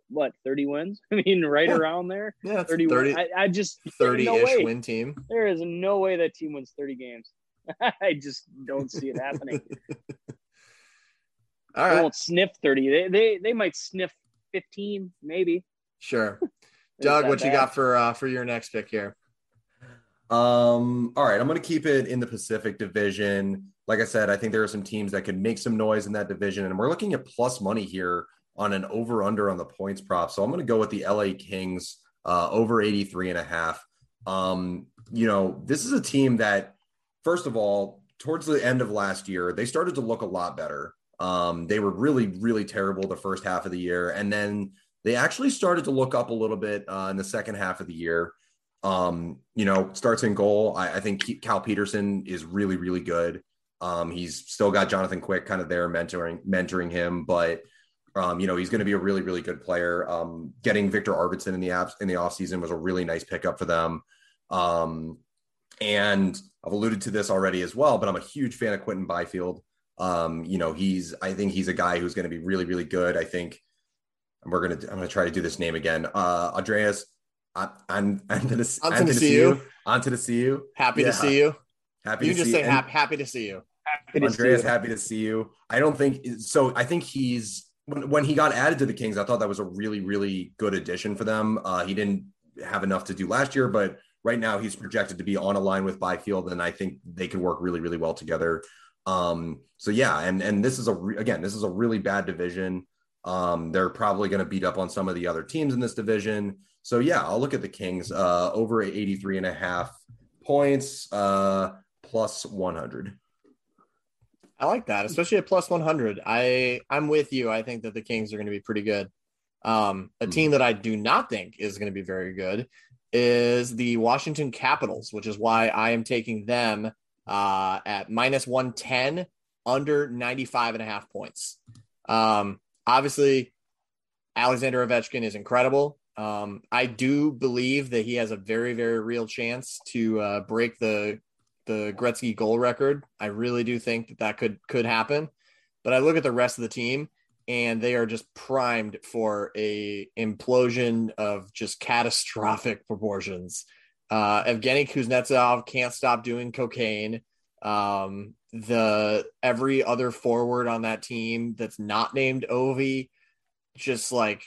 what thirty wins. I mean, right Yeah. around there. Yeah, it's 30, 30 I, I just 30 no ish way. win team. There is no way that team wins 30 games. I just don't see it happening. All They won't sniff 30. They, they they might sniff 15, maybe. sure. Doug, that what you got for uh, for your next pick here? Um, all right, I'm going to keep it in the Pacific Division. Like I said, I think there are some teams that could make some noise in that division, and we're looking at plus money here on an over under on the points prop. So I'm going to go with the LA Kings uh, over 83 and a half. Um, you know, this is a team that, first of all, towards the end of last year, they started to look a lot better. Um, they were really, really terrible the first half of the year, and then they actually started to look up a little bit uh, in the second half of the year. Um, you know, starts in goal. I, I think Cal Petersen is really, really good. Um, he's still got Jonathan Quick kind of there mentoring mentoring him, but um, you know, he's going to be a really, really good player. Um, getting Viktor Arvidsson in the apps in the offseason was a really nice pickup for them. Um, and I've alluded to this already as well, but I'm a huge fan of Quinton Byfield. Um, you know, he's I think he's a guy who's going to be really, really good. I think and we're gonna I'm gonna try to do this name again. Uh Andreas the On to see you. on to the see you. Happy Yeah. to see you. Happy You to just see say and- happy, happy to see you. Happy to see Andreas, you. happy to see you. I don't think so. I think he's when, when he got added to the Kings, I thought that was a really, really good addition for them. Uh, he didn't have enough to do last year, but right now he's projected to be on a line with Byfield, and I think they could work really, really well together. Um, so yeah, and and this is a re- again, this is a really bad division. Um, they're probably going to beat up on some of the other teams in this division. So yeah, I'll look at the Kings uh, over 83 and a half points, uh, plus 100. I like that, especially at plus 100. I I'm with you. I think that the Kings are going to be pretty good. Um, a team that I do not think is going to be very good is the Washington Capitals, which is why I am taking them uh, at minus 110 under 95 and a half points. Um, obviously, Alexander Ovechkin is incredible. Um, I do believe that he has a very, very real chance to uh, break the the Gretzky goal record. I really do think that that could could happen. But I look at the rest of the team, and they are just primed for a implosion of just catastrophic proportions. Uh, Evgeny Kuznetsov can't stop doing cocaine. Um, the every other forward on that team that's not named Ovi just like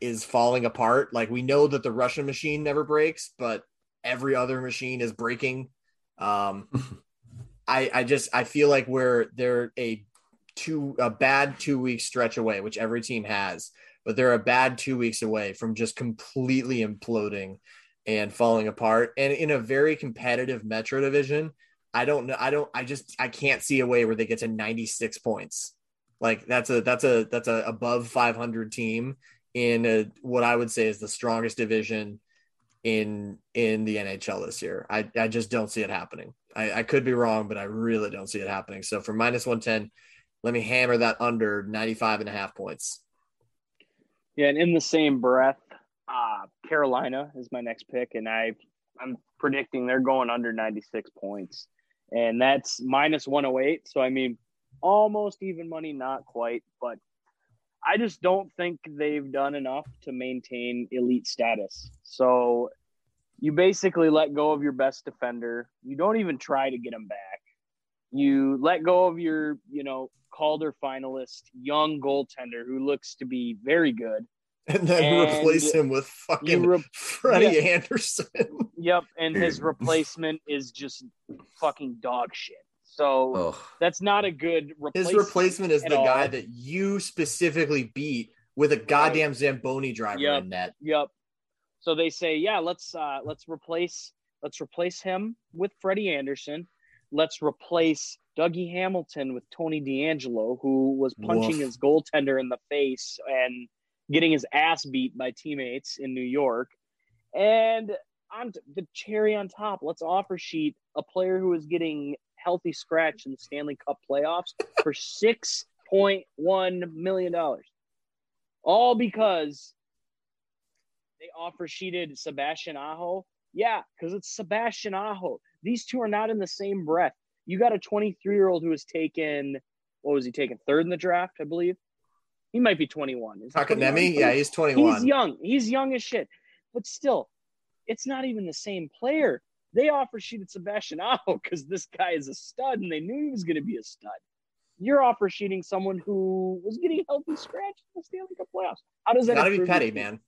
is falling apart. Like we know that the Russian machine never breaks, but every other machine is breaking. Um, I I just I feel like we're they're a two a bad two week stretch away, which every team has, but they're a bad two weeks away from just completely imploding and falling apart. And in a very competitive Metro division, I don't know. I don't. I just I can't see a way where they get to 96 points. Like that's a that's a that's a above 500 team in a, what I would say is the strongest division in in the NHL this year. I I just don't see it happening. I, I could be wrong, but I really don't see it happening. So for minus 110, let me hammer that under 95 and a half points. Yeah, and in the same breath, uh, Carolina is my next pick, and I I'm predicting they're going under 96 points, and that's minus 108. So I mean, almost even money, not quite, but I just don't think they've done enough to maintain elite status. So you basically let go of your best defender. You don't even try to get him back. You let go of your, you know, Calder finalist, young goaltender who looks to be very good. And then and replace him with fucking re- Freddie yeah. Andersen. yep. And his replacement is just fucking dog shit. So Ugh. that's not a good replacement. His replacement is the all. guy that you specifically beat with a goddamn Zamboni driver yep. in net. Yep. So they say, yeah, let's uh let's replace let's replace him with Freddie Andersen. Let's replace Dougie Hamilton with Tony DeAngelo, who was punching Woof. his goaltender in the face and getting his ass beat by teammates in New York. And on the cherry on top, let's offer sheet a player who is getting healthy scratch in the Stanley Cup playoffs for six point one million dollars, all because they offer sheeted Sebastian Aho. Yeah, because it's Sebastian Aho. These two are not in the same breath. You got a 23 year old who was taken. What was he taken? Third in the draft, I believe. He might be 21. Is Yeah, he's 21. He's young. He's young as shit. But still, it's not even the same player. They offer sheeted Sebastian Aho because this guy is a stud and they knew he was going to be a stud. You're offer sheeting someone who was getting healthy scratch in the Stanley Cup playoffs. How does that? Gotta be petty, man.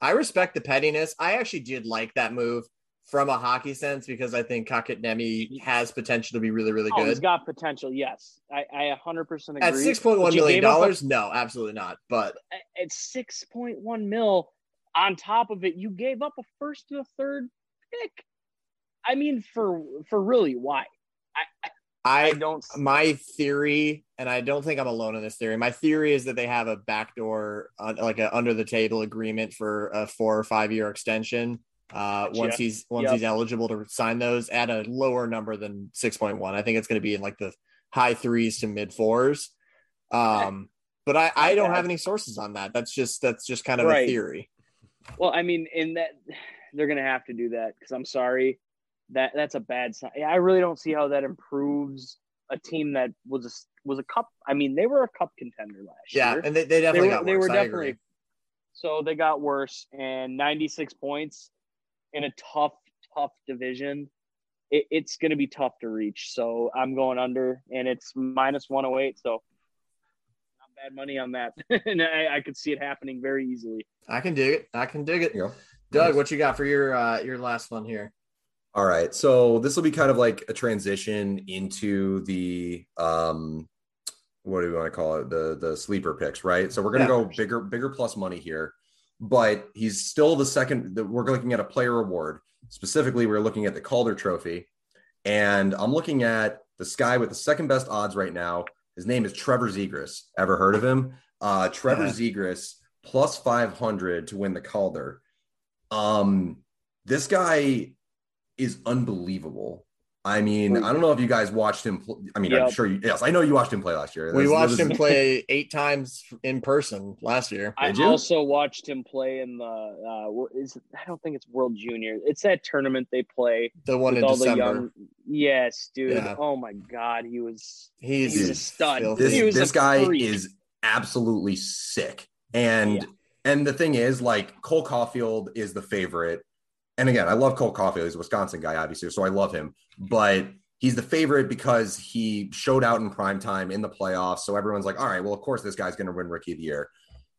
I respect the pettiness. I actually did like that move from a hockey sense because I think Kotkaniemi has potential to be really, really oh, good. He's got potential, yes. I, I 100% agree. At $6.1 million, a, no, absolutely not. But at 6.1 mil, on top of it, you gave up a first and a third pick. I mean, for for really, why? I, I, I don't. My theory, and I don't think I'm alone in this theory. My theory is that they have a backdoor, uh, like a under the table agreement for a four or five year extension uh, once he's once yep. he's eligible to sign those at a lower number than 6.1. I think it's going to be in like the high threes to mid fours. Um, but I, I don't have any sources on that. That's just that's just kind of right. a theory. Well, I mean, in that they're going to have to do that because I'm sorry that that's a bad sign. I really don't see how that improves a team that was a was a cup. I mean, they were a cup contender last yeah, year. Yeah, and they, they definitely they were, got worse. They were definitely so they got worse. And 96 points in a tough, tough division, it, it's going to be tough to reach. So I'm going under, and it's minus 108. So not bad money on that, and I, I, could see it happening very easily. I can dig it. I can dig it. Yeah. Doug, what you got for your uh, your last one here? All right, so this will be kind of like a transition into the um, what do we want to call it? The the sleeper picks, right? So we're gonna yeah. go bigger, bigger plus money here but he's still the second. that We're looking at a player award. Specifically, we're looking at the Calder Trophy. And I'm looking at this guy with the second best odds right now. His name is Trevor Zegras. Ever heard of him? Uh, Trevor yeah. Zegras plus 500 to win the Calder. Um, this guy is unbelievable. I mean, I don't know if you guys watched him. Pl- I mean, yep. I'm sure you. Yes, I know you watched him play last year. we watched him play eight times in person last year. I also watched him play in the. Uh, is I don't think it's World Junior. It's that tournament they play. The one in all December. The young, yes, dude. Yeah. Oh my god, he was. He's, he's a stud. This, this guy freak. is absolutely sick, and yeah. and the thing is, like Cole Caufield is the favorite and again, I love Cole Caufield. He's a Wisconsin guy, obviously, so I love him. But he's the favorite because he showed out in prime time in the playoffs. So everyone's like, all right, well, of course, this guy's going to win Rookie of the Year.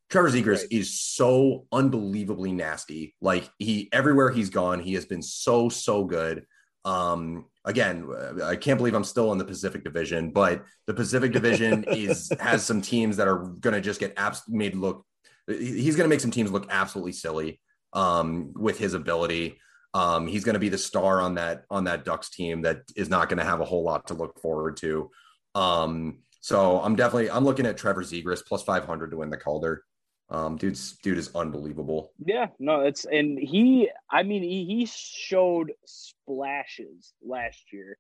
Trevor Zegras right. is so unbelievably nasty. Like he, everywhere he's gone, he has been so so good. Um, again, I can't believe I'm still in the Pacific Division, but the Pacific Division is has some teams that are going to just get abs- made look. He's going to make some teams look absolutely silly um, with his ability. Um, he's going to be the star on that on that Ducks team that is not going to have a whole lot to look forward to. Um, so I'm definitely I'm looking at Trevor Zegras plus 500 to win the Calder. Um, dude's dude is unbelievable. Yeah, no, it's and he. I mean, he, he showed splashes last year.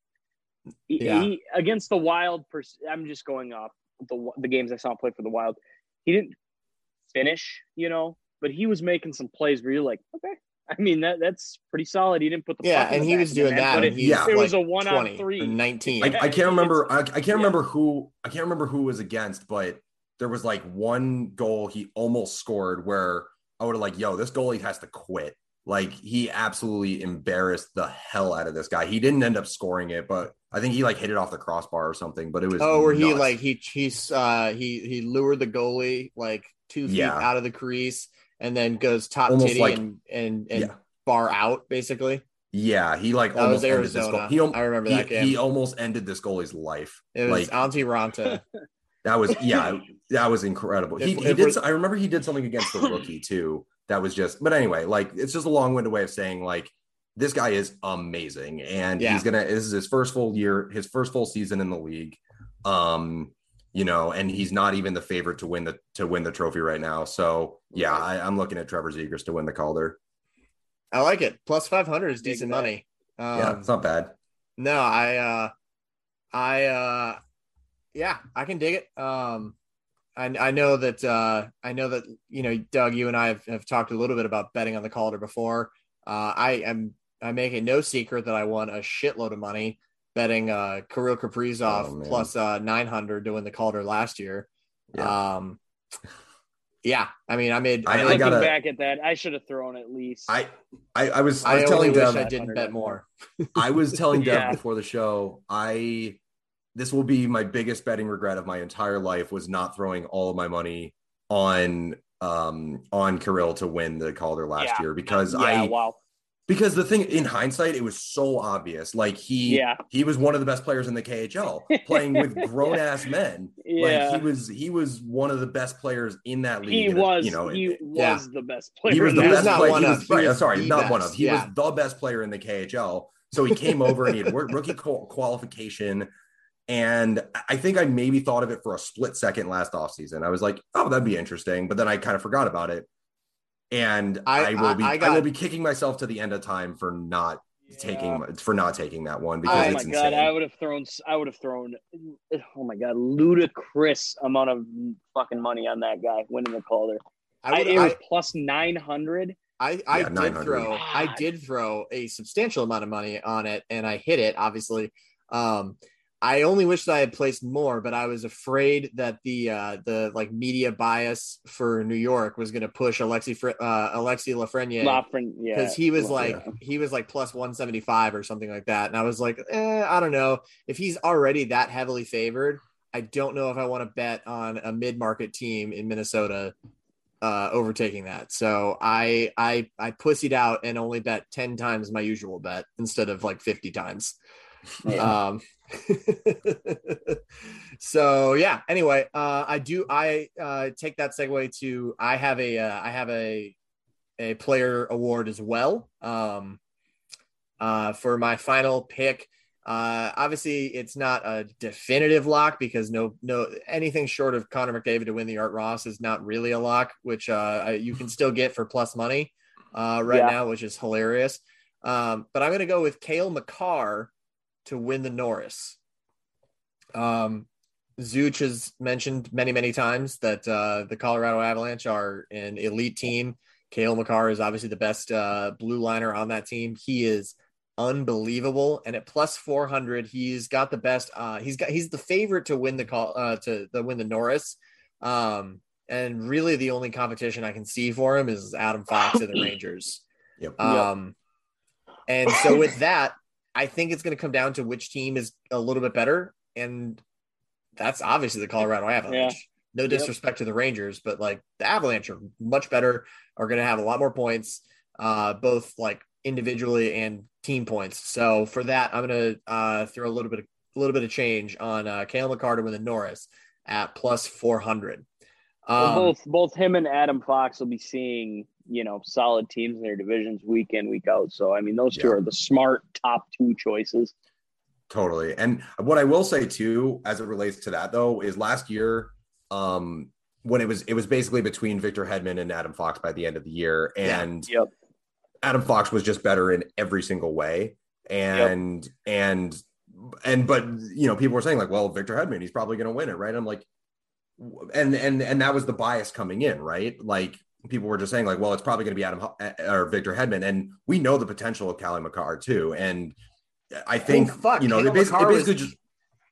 He, yeah. he against the Wild. I'm just going off the the games I saw him play for the Wild. He didn't finish, you know, but he was making some plays where you're like, okay, I mean that that's pretty solid. He didn't put the yeah, and he was doing that. It, yeah, it like was a one on three, nineteen. I, I, can't remember. I, I can't yeah. remember who. I can't remember who was against, but there was like one goal he almost scored where I would have like, yo, this goalie has to quit. Like he absolutely embarrassed the hell out of this guy. He didn't end up scoring it, but I think he like hit it off the crossbar or something. But it was oh, where nuts. he like he he's uh he he lured the goalie like two feet yeah. out of the crease and then goes top almost titty like, and and, and yeah. bar out basically. Yeah, he like that almost ended this goal. He, I remember that game. He almost ended this goalie's life. It was like, Antti Raanta. That was yeah, that was incredible. He, he did. I remember he did something against the rookie too. That was just. But anyway, like it's just a long-winded way of saying like this guy is amazing, and yeah. he's gonna. This is his first full year, his first full season in the league. Um, you know, and he's not even the favorite to win the to win the trophy right now. So yeah, I, am looking at Trevor Zegras to win the Calder. I like it. Plus five hundred is decent money. Um, yeah, it's not bad. No, I, uh, I, uh, yeah, I can dig it. Um, I, I know that uh, I know that you know, Doug, you and I have, have talked a little bit about betting on the Calder before. Uh, I am I make it no secret that I won a shitload of money betting uh, Kirill Kaprizov oh, plus uh, 900 to win the Calder last year. Yeah. Um, yeah, I mean, I made. I, I looking gotta, back at that, I should have thrown at least. I, I, I was, I was telling Dev, I didn't bet more. I was telling Dev yeah. before the show, I this will be my biggest betting regret of my entire life was not throwing all of my money on um on Kirill to win the Calder last yeah. year because yeah, I wow. Because the thing in hindsight it was so obvious like he yeah. he was one of the best players in the KHL playing with grown ass men yeah. like he was he was one of the best players in that league he was you know he was the best player he was the best player he was, right, sorry not best. one of he was the best player in the KHL so he came over and he had rookie qualification and I think I maybe thought of it for a split second last offseason. I was like, oh, that'd be interesting. But then I kind of forgot about it. And I, I will be I, got, I, will be kicking myself to the end of time for not yeah. taking for not taking that one because oh it's my god, I would have thrown I would have thrown oh my god, ludicrous amount of fucking money on that guy winning the Calder. I would, it was plus nine hundred. I, I yeah, did throw I did throw a substantial amount of money on it and I hit it obviously. Um, I only wish that I had placed more, but I was afraid that the uh, the like media bias for New York was going to push Alexi uh, Alexi Lafreniere because yeah. he was like yeah. he was like plus one seventy five or something like that, and I was like, eh, I don't know if he's already that heavily favored. I don't know if I want to bet on a mid market team in Minnesota uh, overtaking that. So I I I pussied out and only bet ten times my usual bet instead of like fifty times. Yeah. Um, so yeah. Anyway, uh, I do. I uh, take that segue to. I have a. Uh, I have a a player award as well. Um, uh, for my final pick. Uh, obviously, it's not a definitive lock because no, no, anything short of Connor McDavid to win the Art Ross is not really a lock, which uh, you can still get for plus money uh, right yeah. now, which is hilarious. Um, but I'm going to go with Cale Makar to win the Norris. Um, Zuch has mentioned many, many times that uh, the Colorado Avalanche are an elite team. Cale Makar is obviously the best uh, blue liner on that team. He is unbelievable, and at plus four hundred, he's got the best. Uh, he's got he's the favorite to win the call uh, to the win the Norris. Um, and really, the only competition I can see for him is Adam Fox of the Rangers. Yep. Um, And so with that, I think it's going to come down to which team is a little bit better, and that's obviously the Colorado Avalanche. Yeah. No disrespect to the Rangers, but like the Avalanche are much better, are going to have a lot more points, uh, both like individually and team points. So for that, I'm going to uh, throw a little bit of, a little bit of change on uh, Cale McCarter with a Norris at plus 400. Um, both both him and Adam Fox will be seeing you know solid teams in their divisions week in week out. So I mean, those two Yeah. are the smart top two choices. Totally. And what I will say too, as it relates to that though, is last year, um, when it was it was basically between Victor Hedman and Adam Fox by the end of the year, Yeah. and Yep. Adam Fox was just better in every single way. And and and but you know, people were saying like, well, Victor Hedman, he's probably gonna win it, right? I'm like, and and and that was the bias coming in, right? Like people were just saying like, well, it's probably gonna be Adam Ho- or Victor Hedman, and we know the potential of Callie Makar too. And I think oh, fuck, you know, Cale they basically, Makar they was- just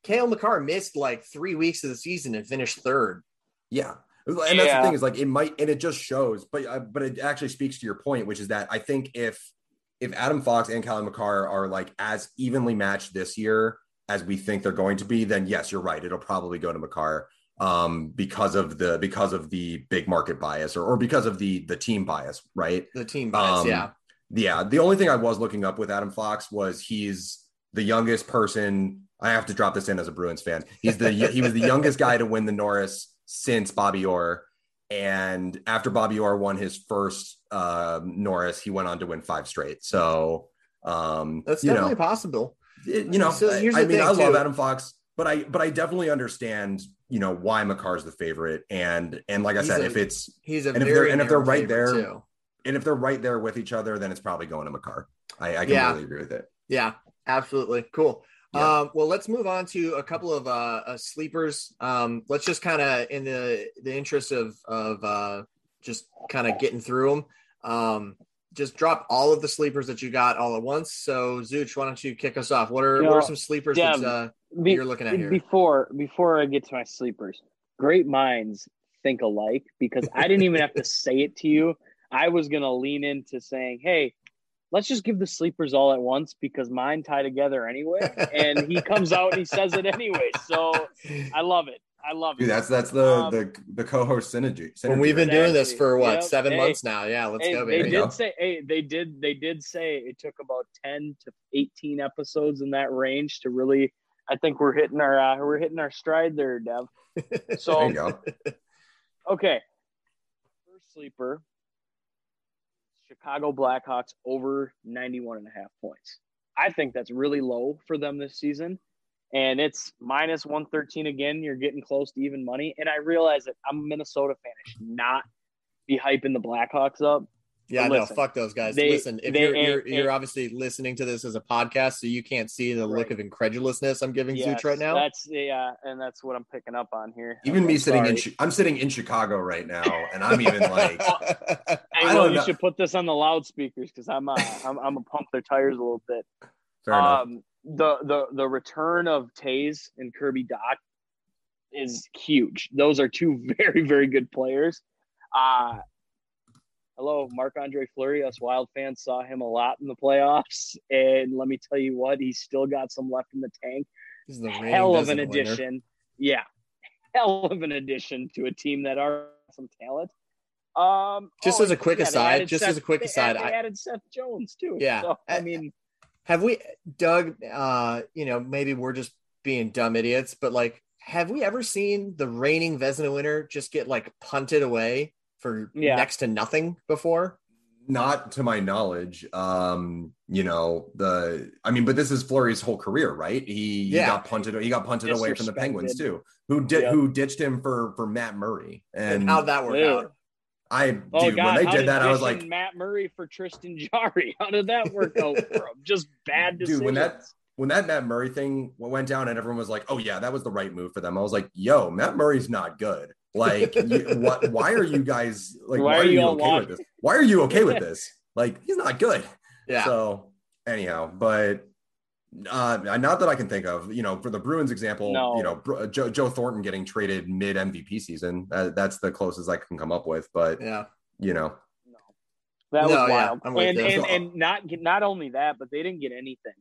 Cale Makar missed like three weeks of the season and finished third. Yeah. And that's Yeah. the thing is like it might and it just shows, but uh, but it actually speaks to your point, which is that I think if if Adam Fox and Callie Makar are like as evenly matched this year as we think they're going to be, then yes, you're right. It'll probably go to Makar um because of the because of the big market bias or, or because of the the team bias, right? The team bias, Um, yeah. Yeah. The only thing I was looking up with Adam Fox was he's the youngest person. I have to drop this in as a Bruins fan. He's the he was the youngest guy to win the Norris since Bobby Orr. And after Bobby Orr won his first uh, Norris, he went on to win five straight. So um, That's definitely know, possible. it- you know, So I- I mean, I love too. Adam Fox, but I but I definitely understand, you know, why Makar's the favorite. And and like I He's said, a- if it's He's a and if very they're and if they're right there, too. and if they're right there with each other, then it's probably going to McCarr. I, I Yeah. completely agree with it. Yeah, absolutely. Cool. Yeah. Um, well, let's move on to a couple of uh, uh sleepers. Um, let's just kind of, in the the interest of of uh, just kind of getting through them, um, just drop all of the sleepers that you got all at once. So, Zuch, why don't you kick us off? What are You what are some sleepers Dev, that uh, Be- you're looking at here? Before before I get to my sleepers, great minds think alike because I didn't even have to say it to you. I was gonna lean into saying, "Hey, let's just give the sleepers all at once because mine tie together anyway." And he comes out and he says it anyway. So I love it. I love Dude, it. that's that's the Um, the the co-host synergy. When synergy we've been right doing this for what Yep. seven Hey. months now? Yeah, let's Hey, go, they baby. go. did say hey, they did they did say it took about 10 to 18 episodes in that range to really I think we're hitting our uh, we're hitting our stride there, Dev. There So you go. okay. First sleeper Chicago Blackhawks over 91 and a half points. I think that's really low for them this season. And it's minus 113 again. You're getting close to even money. And I realize that I'm a Minnesota fan. I should not be hyping the Blackhawks up. Yeah, But no, fuck those guys. they- listen, if they- you're and- you're, you're obviously listening to this as a podcast, so you can't see the look of incredulousness I'm giving Yes, Zuch right now. That's yeah, and that's what I'm picking up on here. Even I'm me sitting in, sorry. Chi- I'm sitting in Chicago right now, and I'm even like, Hey, I know, don't you know. should put this on the loudspeakers because I'm uh, I'm I'm gonna pump their tires a little bit. fair enough. Um, the the the return of Toews and Kirby Dach is huge. Those are two very very good players. Uh hello, Marc Andre Fleury. Us Wild fans saw him a lot in the playoffs, and let me tell you what, he's still got some left in the tank. This is the Hell of an Vezina winner. addition. Yeah, hell of an addition to a team that are some talent. Um, Just oh, as a quick yeah, aside- just Seth- as a quick they aside, add- they I- added Seth Jones too. Yeah. so, I I- mean, Have we, Doug? Uh, you know, maybe we're just being dumb idiots, but like, have we ever seen the reigning Vezina winner just get like punted away for Yeah. next to nothing before? Not to my knowledge. Um, you know the. I mean, but this is Fleury's whole career, right? He, he got punted. He got punted away from the Penguins too. Who did? Yep. Who ditched him for for Matt Murray? And, And, how'd that work Ew. out? I oh dude, God, when they how did that, I was like, Matt Murray for Tristan Jari. How did that work out for him? Just bad decisions. Dude, when that- when that Matt Murray thing went down and everyone was like, "Oh yeah, that was the right move for them," I was like, "Yo, Matt Murray's not good. Like, you, what? Why are you guys like? Why Why, are are you you all okay with this? Why are you okay with this? Like, he's not good." Yeah. So anyhow, but uh, not that I can think of. You know, for the Bruins example, No. you know, Br- Joe, Joe Thornton getting traded mid MVP season. Uh, that's the closest I can come up with. But yeah. you know, no. That No, was wild. I'm and, and and not not only that, but they didn't get anything.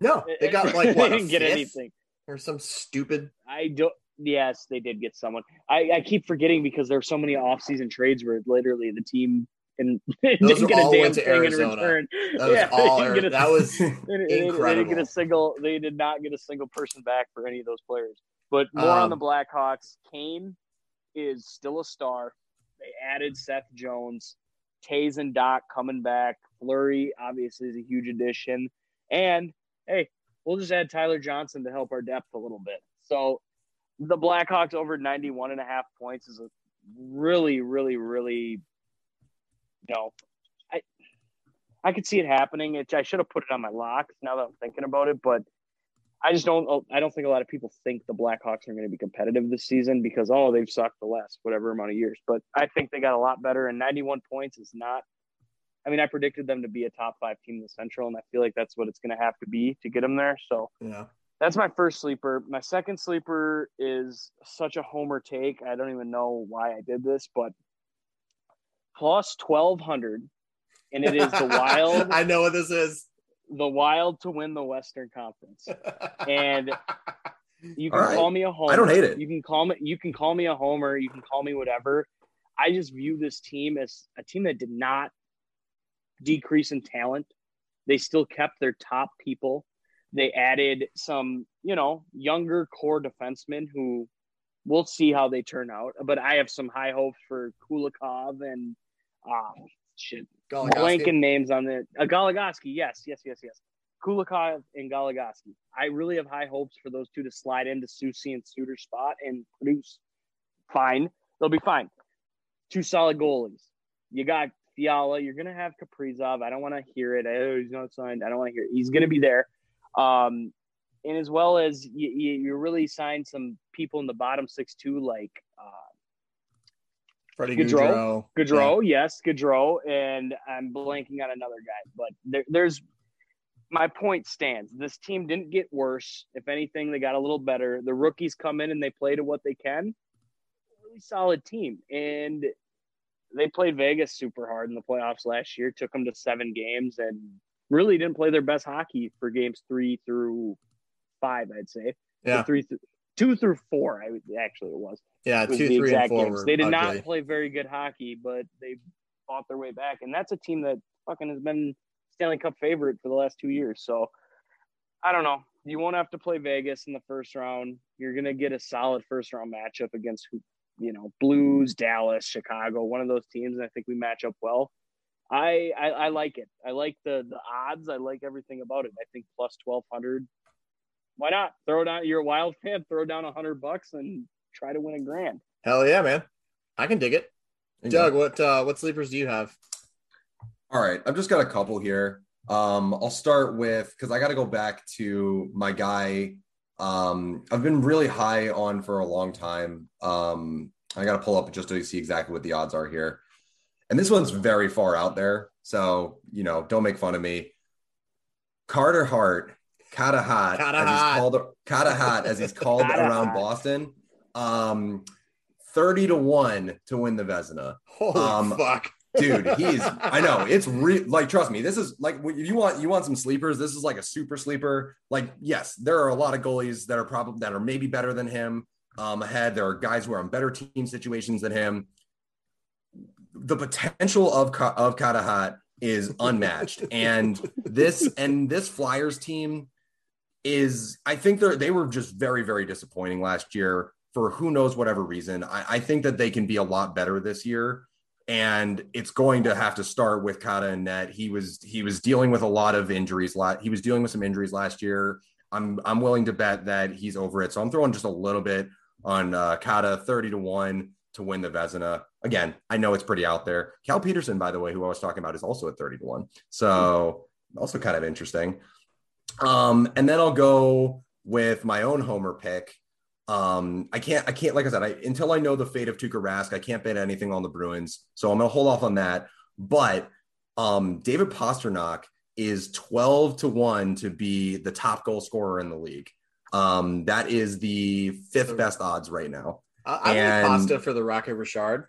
No, they got like what? they didn't get anything. or some stupid. I don't. Yes, they did get someone. I, I keep forgetting because there are so many off-season trades where literally the team and Those didn't get a damn thing in return. That was Yeah, they all. didn't get a- that was they, didn't- they didn't- get a single. They did not get a single person back for any of those players. But more on Um, the Blackhawks. Kane is still a star. They added Seth Jones, Toews and Dach coming back. Fleury obviously is a huge addition, and hey, we'll just add Tyler Johnson to help our depth a little bit. So the Blackhawks over 91 and a half points is a really, really, really, you know, I I could see it happening. It, I should have put it on my locks now that I'm thinking about it, but I just don't. I don't think a lot of people think the Blackhawks are going to be competitive this season because oh they've sucked the last whatever amount of years. But I think they got a lot better, and 91 points is not. I mean, I predicted them to be a top five team in the Central, and I feel like that's what it's going to have to be to get them there. So Yeah. That's my first sleeper. My second sleeper is such a homer take. I don't even know why I did this, but plus 1200 and it is the wild I know what this is. the wild to win the Western Conference. And you can right. call me a homer. I don't hate it. You can call me you can call me a homer, you can call me whatever. I just view this team as a team that did not decrease in talent. They still kept their top people. They added some, you know, younger core defensemen who we'll see how they turn out. But I have some high hopes for Kulikov and uh shit Goligoski. blanking names on the uh, Goligoski. Yes, yes, yes, yes. Kulikov and Goligoski. I really have high hopes for those two to slide into Susie and Suter's spot and produce fine. They'll be fine. Two solid goalies. You got Fiala. You're gonna have Kaprizov. I don't want to hear it. Oh, he's not signed. I don't want to hear it. He's gonna be there. Um, and as well as you, you, you really signed some people in the bottom six too, like uh, Freddie Gaudreau. Gaudreau. Gaudreau, yes, Gaudreau, and I'm blanking on another guy, but there, there's my point stands. This team didn't get worse. If anything, they got a little better. The rookies come in and they play to what they can. Really solid team, and they played Vegas super hard in the playoffs last year. Took them to seven games and really didn't play their best hockey for games three through five. I'd say. Yeah. Three, th- two through four. I would actually it was Yeah, was two, the three, and exact four games. They did ugly. not play very good hockey, but they fought their way back, and that's a team that fucking has been Stanley Cup favorite for the last two years. So I don't know. You won't have to play Vegas in the first round. You're gonna get a solid first round matchup against who you know Blues, Dallas, Chicago, one of those teams, and I think we match up well. I, I I like it. I like the the odds. I like everything about it. I think plus twelve hundred. Why not throw down? You're a Wild fan. Throw down a hundred bucks and try to win a grand. Hell yeah, man. I can dig it. Doug, what uh, what sleepers do you have? All right, I've just got a couple here. Um, I'll start with because I got to go back to my guy. Um, I've been really high on for a long time. Um, I got to pull up just to see exactly what the odds are here, and this one's very far out there. So you know, don't make fun of me. Carter Hart, Kata Hot, Kata as Hot. he's called, Kata Hot, as he's called around Hot. Boston. Um, thirty to one to win the Vezina Holy Um, fuck. dude he's i know it's like trust me this is like if you want you want some sleepers this is like a super sleeper like yes there are a lot of goalies that are probably that are maybe better than him um ahead there are guys who are in better team situations than him the potential of of Katahat is unmatched and this and this flyers team is i think they're they were just very very disappointing last year for who knows whatever reason i, I think that they can be a lot better this year and it's going to have to start with Kata and net. He was he was dealing with a lot of injuries. Lot He was dealing with some injuries last year. I'm I'm willing to bet that he's over it. So I'm throwing just a little bit on uh, Kata, thirty to one to win the Vezina. Again, I know it's pretty out there. Cal Petersen, by the way, who I was talking about, is also at thirty to one. So also kind of interesting. Um, and then I'll go with my own homer pick. Um, I can't, I can't, like I said, I until I know the fate of Tuukka Rask, I can't bet anything on the Bruins. So I'm gonna hold off on that. But um, David Pastrnak is 12 to 1 to be the top goal scorer in the league. Um, that is the fifth best odds right now. I, I And- pasta for the Rocket Richard.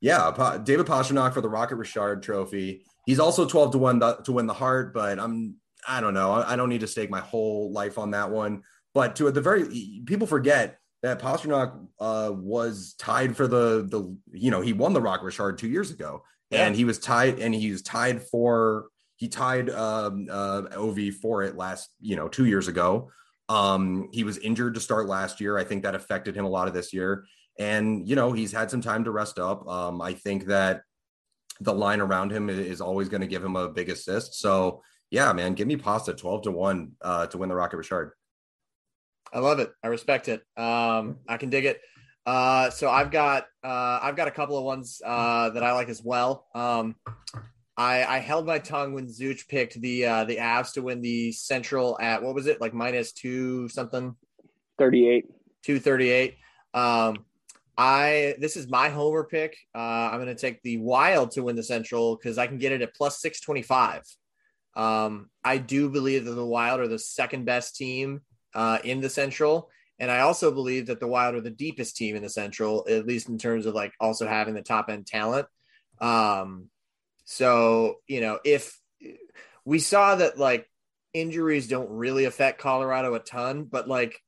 Yeah, pa- David Pastrnak for the Rocket Richard Trophy. He's also twelve to one to win the Hart, but I'm I don't know. I, I don't need to stake my whole life on that one. But to at the very people forget that Pastrnak uh, was tied for the the you know he won the Rocket Richard two years ago, yeah. and he was tied and he was tied for he tied um, uh, Ov for it last you know two years ago. Um, he was injured to start last year. I think that affected him a lot of this year. And, you know, he's had some time to rest up. Um, I think that the line around him is always going to give him a big assist. So, yeah, man, give me Pasta 12 to 1 uh, to win the Rocket Richard. I love it. I respect it. Um, I can dig it. Uh, so I've got uh, I've got a couple of ones uh, that I like as well. Um, I, I held my tongue when Zooch picked the uh, the Avs to win the Central at what was it like minus two something, thirty eight, two thirty eight. Um, I this is my homer pick. Uh, I'm going to take the Wild to win the Central because I can get it at plus six twenty five. Um, I do believe that the Wild are the second best team uh, in the Central, and I also believe that the Wild are the deepest team in the Central, at least in terms of like also having the top end talent. Um, so, you know, if we saw that like injuries don't really affect Colorado a ton, but like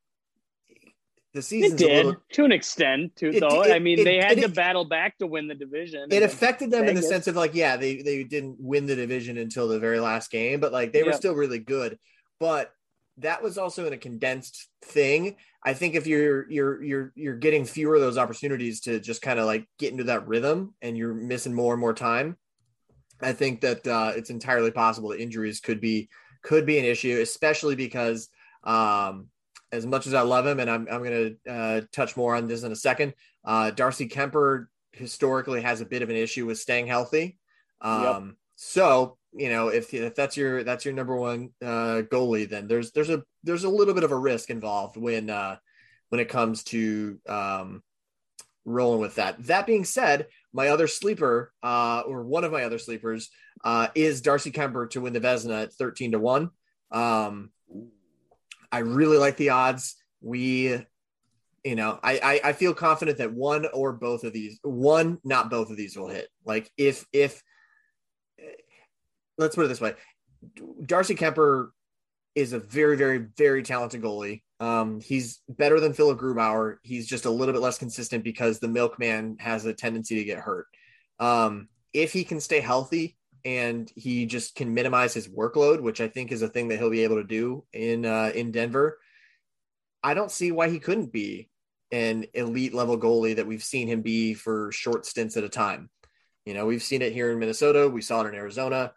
the season did little, to an extent too it, though. It, I mean, it, they had to battle back to win the division. It affected them in the sense of like, yeah, they they didn't win the division until the very last game, but like they were still really good. But that was also in a condensed thing. I think if you're you're you're you're getting fewer of those opportunities to just kind of like get into that rhythm and you're missing more and more time, I think that uh, it's entirely possible that injuries could be could be an issue, especially because um, as much as I love him, and I'm I'm going to uh, touch more on this in a second. Uh, Darcy Kuemper historically has a bit of an issue with staying healthy. Um, yep. So you know if if that's your that's your number one uh, goalie, then there's there's a there's a little bit of a risk involved when uh, when it comes to um, rolling with that. That being said, my other sleeper, uh, or one of my other sleepers, uh, is Darcy Kuemper to win the Vezina at 13 to 1. Um, I really like the odds. We, you know, I, I, I feel confident that one or both of these, one, not both of these will hit. Like if, if, let's put it this way Darcy Kuemper is a very, very, very talented goalie. Um, he's better than Philipp Grubauer. He's just a little bit less consistent because the milkman has a tendency to get hurt. Um, if he can stay healthy and he just can minimize his workload, which I think is a thing that he'll be able to do in uh, in Denver, I don't see why he couldn't be an elite level goalie that we've seen him be for short stints at a time. You know, we've seen it here in Minnesota. We saw it in Arizona.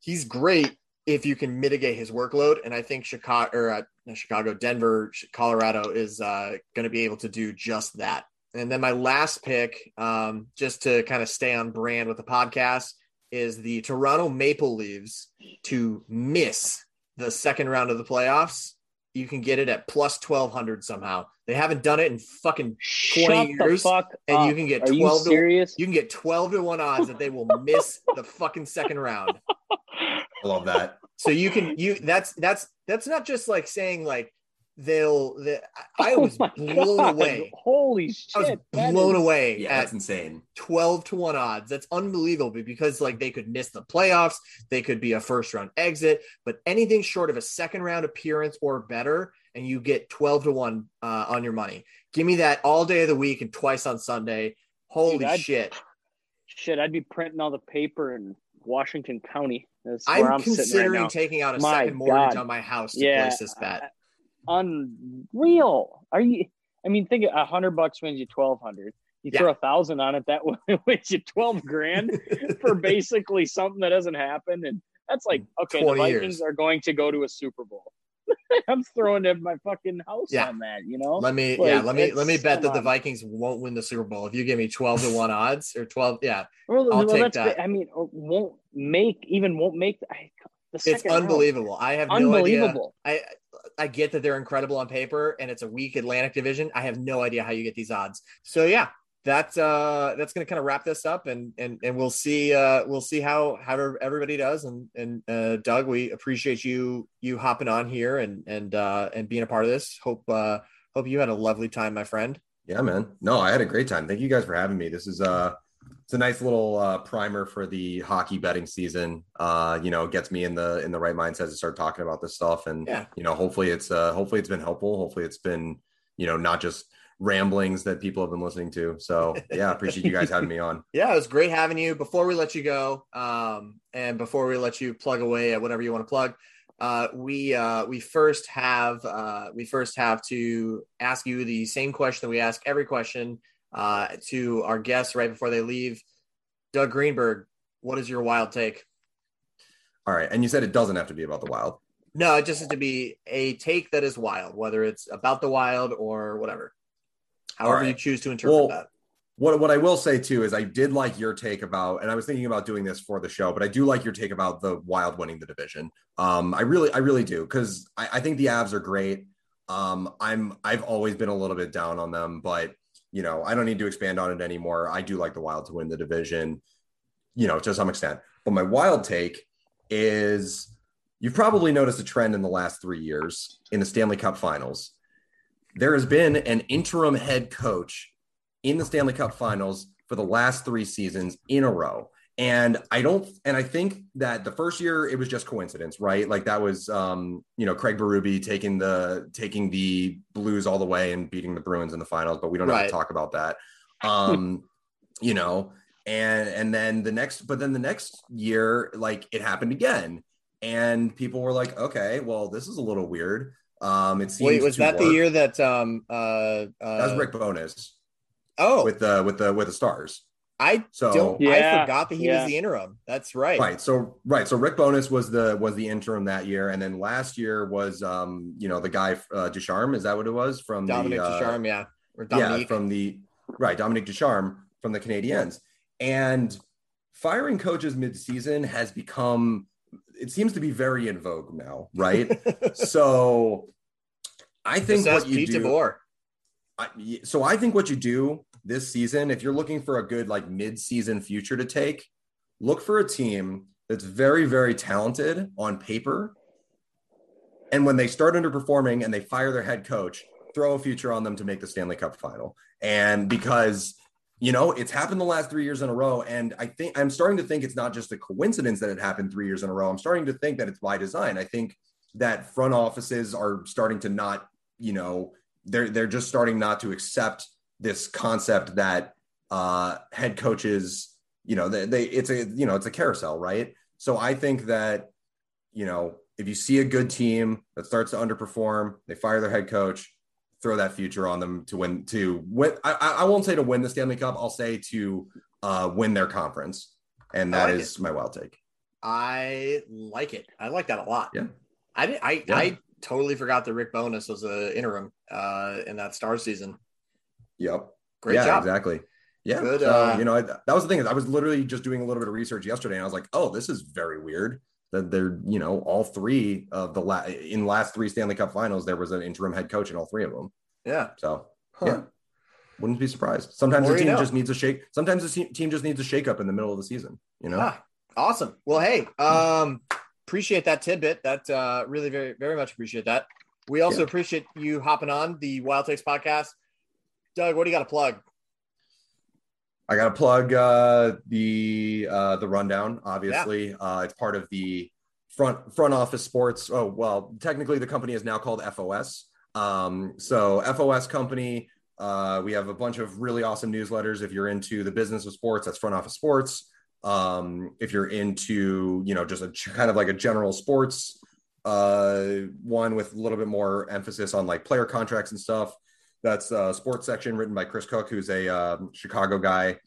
He's great if you can mitigate his workload. And I think Chicago or uh, Chicago, Denver, Colorado is uh, going to be able to do just that. And then my last pick, um, just to kind of stay on brand with the podcast, is the Toronto Maple Leafs to miss the second round of the playoffs. You can get it at plus twelve hundred somehow. They haven't done it in fucking twenty Shut years, and up. you can get Are you twelve. To, you can get twelve to one odds that they will miss the fucking second round. I love that. So you can you that's that's that's not just like saying like they'll the, I Oh was my blown God. away. Holy shit! I was blown is- away Yeah, at that's insane. 12 to 1 odds. That's unbelievable because like they could miss the playoffs, they could be a first round exit, but anything short of a second round appearance or better and you get 12 to 1 uh, on your money. Give me that all day of the week and twice on Sunday. Holy Dude, shit. Shit, I'd be printing all the paper in Washington County. That's where I'm, I'm, sitting right considering taking out a My second mortgage God. on my house to Yeah, place this bet. Unreal. Are you? I mean, think a hundred bucks wins you twelve hundred. You Yeah. throw a thousand on it, that wins you twelve grand for basically something that doesn't happen. And that's like, mm, okay, the Vikings years. are going to go to a Super Bowl. I'm throwing in my fucking house Yeah. on that, you know. Let me Like, yeah, let me let me bet that the. Vikings won't win the Super Bowl. If you give me 12 to 1 odds or 12 yeah, Well, I'll well, take that. I mean, or won't make even won't make I, the it's second round. unbelievable. I have no idea. Unbelievable. I I get that they're incredible on paper and it's a weak Atlantic division. I have no idea how you get these odds. So yeah, that's uh that's gonna kind of wrap this up and and and we'll see uh we'll see how how everybody does and and uh Doug we appreciate you you hopping on here and and uh and being a part of this. Hope uh hope you had a lovely time, my friend. Yeah, man. No, I had a great time. Thank you guys for having me. This is uh it's a nice little uh, primer for the hockey betting season. Uh, you know, gets me in the in the right mindset to start talking about this stuff, and Yeah. you know, hopefully it's uh, hopefully it's been helpful. Hopefully it's been you know not just ramblings that people have been listening to. So yeah, appreciate you guys having me on. Yeah, it was great having you. Before we let you go, um, and before we let you plug away at whatever you want to plug, uh, we uh, we first have uh, we first have to ask you the same question that we ask every question uh, to our guests right before they leave. Doug Greenberg, what is your wild take? All right, and you said it doesn't have to be about the Wild. No, it just has to be a take that is wild, whether it's about the wild or whatever. However right. you choose to interpret Well, that. What what I will say too is I did like your take about, and I was thinking about doing this for the show, but I do like your take about the Wild winning the division. Um, I really I really do because I, I think the Avs are great. Um, I'm I've always been a little bit down on them, but you know I don't need to expand on it anymore. I do like the Wild to win the division, you know, to some extent. But my wild take is you've probably noticed a trend in the last three years in the Stanley Cup Finals. There has been an interim head coach in the Stanley Cup Finals for the last three seasons in a row. And I don't, and I think that the first year it was just coincidence, right? Like that was, um, you know, Craig Berube taking the taking the Blues all the way and beating the Bruins in the finals, but we don't have to talk about that. Um, you know, and and then the next, but then the next year, like it happened again, and people were like, okay, well, this is a little weird. Um, it seems Wait, was that the year that um uh, uh That was Rick Bowness Oh, with the with the with the Stars. I So don't. I forgot that he yeah. was the interim. That's right. right, so right, so Rick Bowness was the was the interim that year, and then last year was um you know the guy uh, Ducharme is that what it was from Dominic the, uh, Ducharme, yeah, or yeah from the right Dominic Ducharme from the Canadiens, and firing coaches mid-season has become it seems to be very in vogue now, right? so I think Just what you Pete do. DeBoer. So I think what you do this season, if you're looking for a good like mid-season future to take, look for a team that's very, very talented on paper. And when they start underperforming and they fire their head coach, throw a future on them to make the Stanley Cup final. And because you know it's happened the last three years in a row, and I think I'm starting to think it's not just a coincidence that it happened three years in a row. I'm starting to think that it's by design. I think that front offices are starting to not, you know, they're they're just starting not to accept this concept that uh, head coaches, you know, they, they it's a you know it's a carousel, right? So I think that you know if you see a good team that starts to underperform, they fire their head coach, throw that future on them to win to win. I, I won't say to win the Stanley Cup. I'll say to uh, win their conference, and that like is my wild take. I like it. I like that a lot. Yeah. I I Yeah. I totally forgot that Rick Bowness was the interim uh in that star season. Yep. Great yeah, job. exactly. Yeah. Good, so, uh, you know, I, that was the thing is I was literally just doing a little bit of research yesterday and I was like, oh, this is very weird that they're, you know, all three of the la- in last three Stanley Cup finals, there was an interim head coach in all three of them. Yeah. So, Huh. yeah. Wouldn't be surprised. Sometimes the team know. just needs a shake. Sometimes the team just needs a shake up in the middle of the season, you know? Ah, awesome. Well, hey, um, appreciate that tidbit. That uh, really very very much appreciate that. We also Yeah. appreciate you hopping on the Wild Takes podcast. Doug, what do you got to plug? I got to plug uh, the uh, the rundown. Obviously, uh, it's part of the front front office sports. Oh well, technically the company is now called FOS. Um, so FOS company. Uh, we have a bunch of really awesome newsletters. If you're into the business of sports, that's front office sports. Um, if you're into you know just a kind of like a general sports uh, one with a little bit more emphasis on like player contracts and stuff. That's a sports section written by Chris Cook, who's a um, Chicago guy.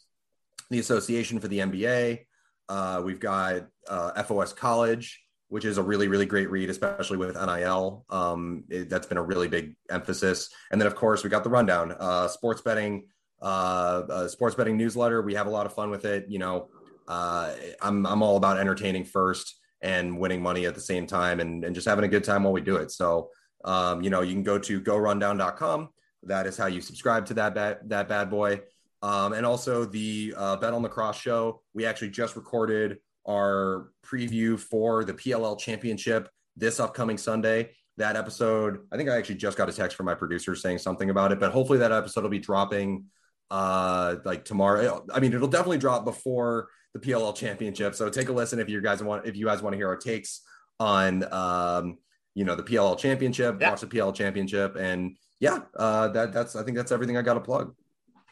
The Association for the NBA. Uh, we've got uh, FOS College, which is a really, really great read, especially with NIL. Um, it- that's been a really big emphasis. And then, of course, we got the rundown, uh, sports betting, uh, uh, sports betting newsletter. We have a lot of fun with it. You know, uh, I'm I'm all about entertaining first and winning money at the same time, and, and just having a good time while we do it. So, um, you know, you can go to gorundown.com. That is how you subscribe to that bad, that bad boy. Um, and also the uh, Bet on the Cross show. We actually just recorded our preview for the PLL championship this upcoming Sunday. That episode, I think I actually just got a text from my producer saying something about it, but hopefully that episode will be dropping uh, like tomorrow. I mean, it'll definitely drop before the PLL championship. So take a listen if you guys want, if you guys want to hear our takes on, um, you know, the PLL championship, yeah. watch the PLL championship. And yeah, uh, that that's, I think that's everything I got to plug.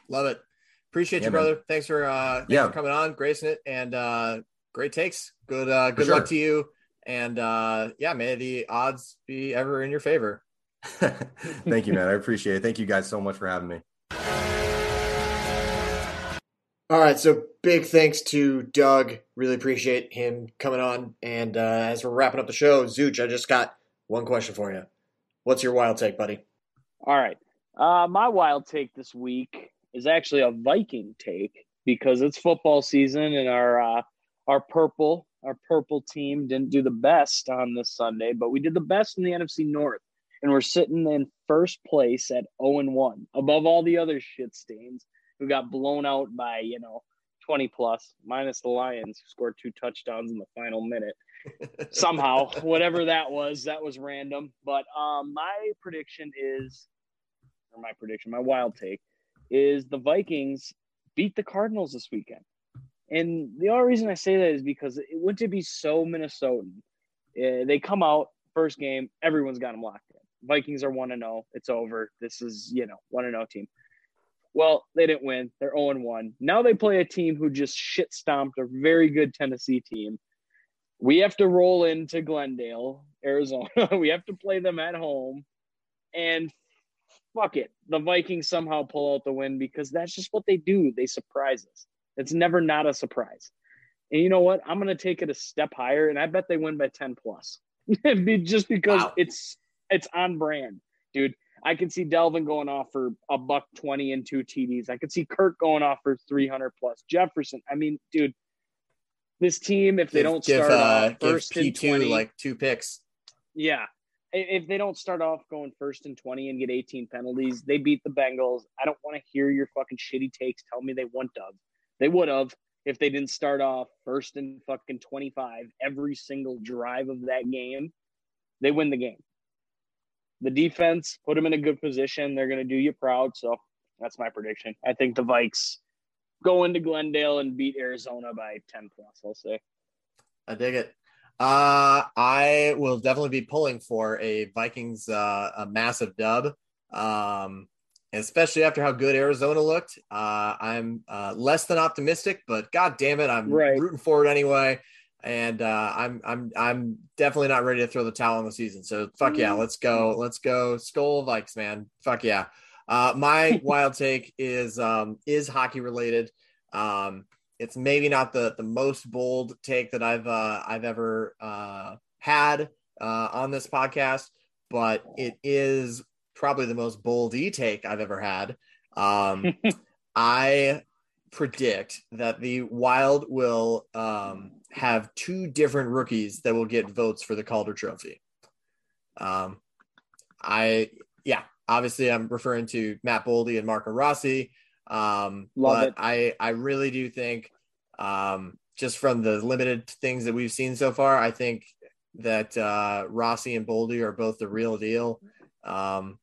Love it. Appreciate yeah, you, brother. Man. Thanks for, uh, thanks yeah. for coming on, gracing it and, uh, great takes. Good, uh, good sure. luck to you. And, uh, yeah, may the odds be ever in your favor. Thank you, man. I appreciate it. Thank you guys so much for having me. All right, so big thanks to Doug. Really appreciate him coming on. And uh, as we're wrapping up the show, Zooch, I just got one question for you. What's your wild take, buddy? All right, uh, my wild take this week is actually a Viking take because it's football season and our uh, our purple our purple team didn't do the best on this Sunday, but we did the best in the NFC North, and we're sitting in first place at zero oh and one, above all the other shit stains who got blown out by, you know, 20 plus, minus the Lions, who scored two touchdowns in the final minute. Somehow, whatever that was, that was random. But um, my prediction is, or my prediction, my wild take is the Vikings beat the Cardinals this weekend. And the only reason I say that is because it wouldn't to be so Minnesotan. Uh, they come out first game, everyone's got them locked in. Vikings are one to zero. It's over. This is you know one to zero team. Well, they didn't win. They're 0 1. Now they play a team who just shit stomped a very good Tennessee team. We have to roll into Glendale, Arizona. we have to play them at home. And fuck it. The Vikings somehow pull out the win because that's just what they do. They surprise us. It's never not a surprise. And you know what? I'm going to take it a step higher, and I bet they win by 10 plus. just because wow. it's it's on brand, dude. I can see Dalvin going off for a buck 20 and two TDs. I could see Kirk going off for 300 plus. Jefferson, I mean, dude, this team, if they don't give, start uh, off first and 20, like two picks. Yeah. If they don't start off going first and 20 and get 18 penalties, they beat the Bengals. I don't want to hear your fucking shitty takes tell me they wouldn't have. They would have if they didn't start off first and fucking 25 every single drive of that game. They win the game the defense, put them in a good position. They're going to do you proud. So that's my prediction. I think the Vikes go into Glendale and beat Arizona by 10 plus, I'll say. I dig it. Uh, I will definitely be pulling for a Vikings uh, a massive dub. Um, especially after how good Arizona looked. Uh, I'm uh, less than optimistic, but god damn it, I'm right. rooting for it anyway and uh, I'm I'm I'm definitely not ready to throw the towel on the season. So fuck yeah, let's go, let's go, Skol Vikes, man. Fuck yeah. Uh, my wild take is um, is hockey related. Um, it's maybe not the the most bold take that I've uh, I've ever uh, had uh, on this podcast, but it is probably the most boldy take I've ever had. Um, I predict that the Wild will um, have two different rookies that will get votes for the Calder Trophy. Um, I yeah, obviously I'm referring to Matt Boldy and Marco Rossi. Um, Love but it. I I really do think um, just from the limited things that we've seen so far, I think that uh, Rossi and Boldy are both the real deal. Um,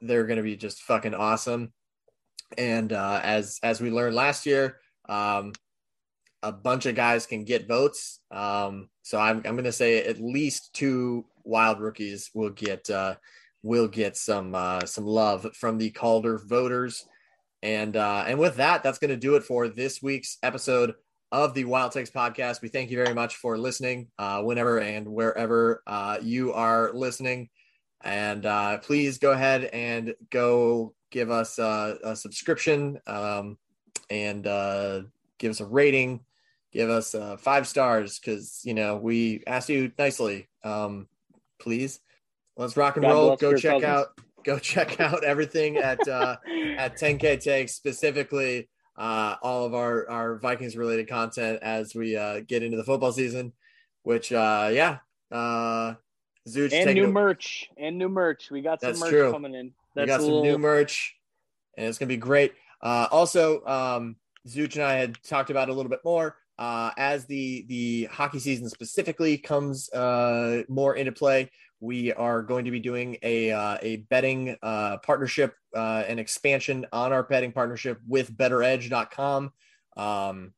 they're going to be just fucking awesome. And uh, as as we learned last year, um, a bunch of guys can get votes. Um, so I'm I'm going to say at least two wild rookies will get uh, will get some uh, some love from the Calder voters. And uh, and with that, that's going to do it for this week's episode of the Wild Takes podcast. We thank you very much for listening, uh, whenever and wherever uh, you are listening. And uh, please go ahead and go give us a, a subscription um, and uh, give us a rating, give us uh, five stars because you know we asked you nicely. Um, please, let's rock and God roll. Go check cousins. out. Go check out everything at uh, at 10K Takes specifically. Uh, all of our our Vikings related content as we uh, get into the football season, which uh, yeah, uh, Zooch and new merch and new merch. We got some merch true. coming in. That's we got some little... new merch, and it's gonna be great. Uh, also, um, Zooch and I had talked about a little bit more. uh, as the the hockey season specifically comes uh, more into play, we are going to be doing a uh, a betting uh, partnership uh, and expansion on our betting partnership with BettorEdge.com. Um,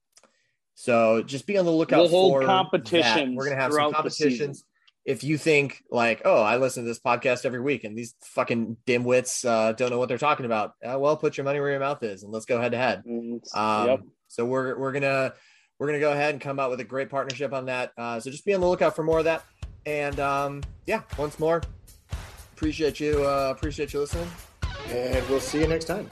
so just be on the lookout We'll for that. competitions We're gonna have some competitions. If you think like, oh, I listen to this podcast every week, and these fucking dimwits uh, don't know what they're talking about, uh, well, put your money where your mouth is, and let's go head to head. Um, yep. So we're we're gonna we're gonna go ahead and come out with a great partnership on that. Uh, so just be on the lookout for more of that. And um, yeah, once more, appreciate you uh, appreciate you listening. And we'll see you next time.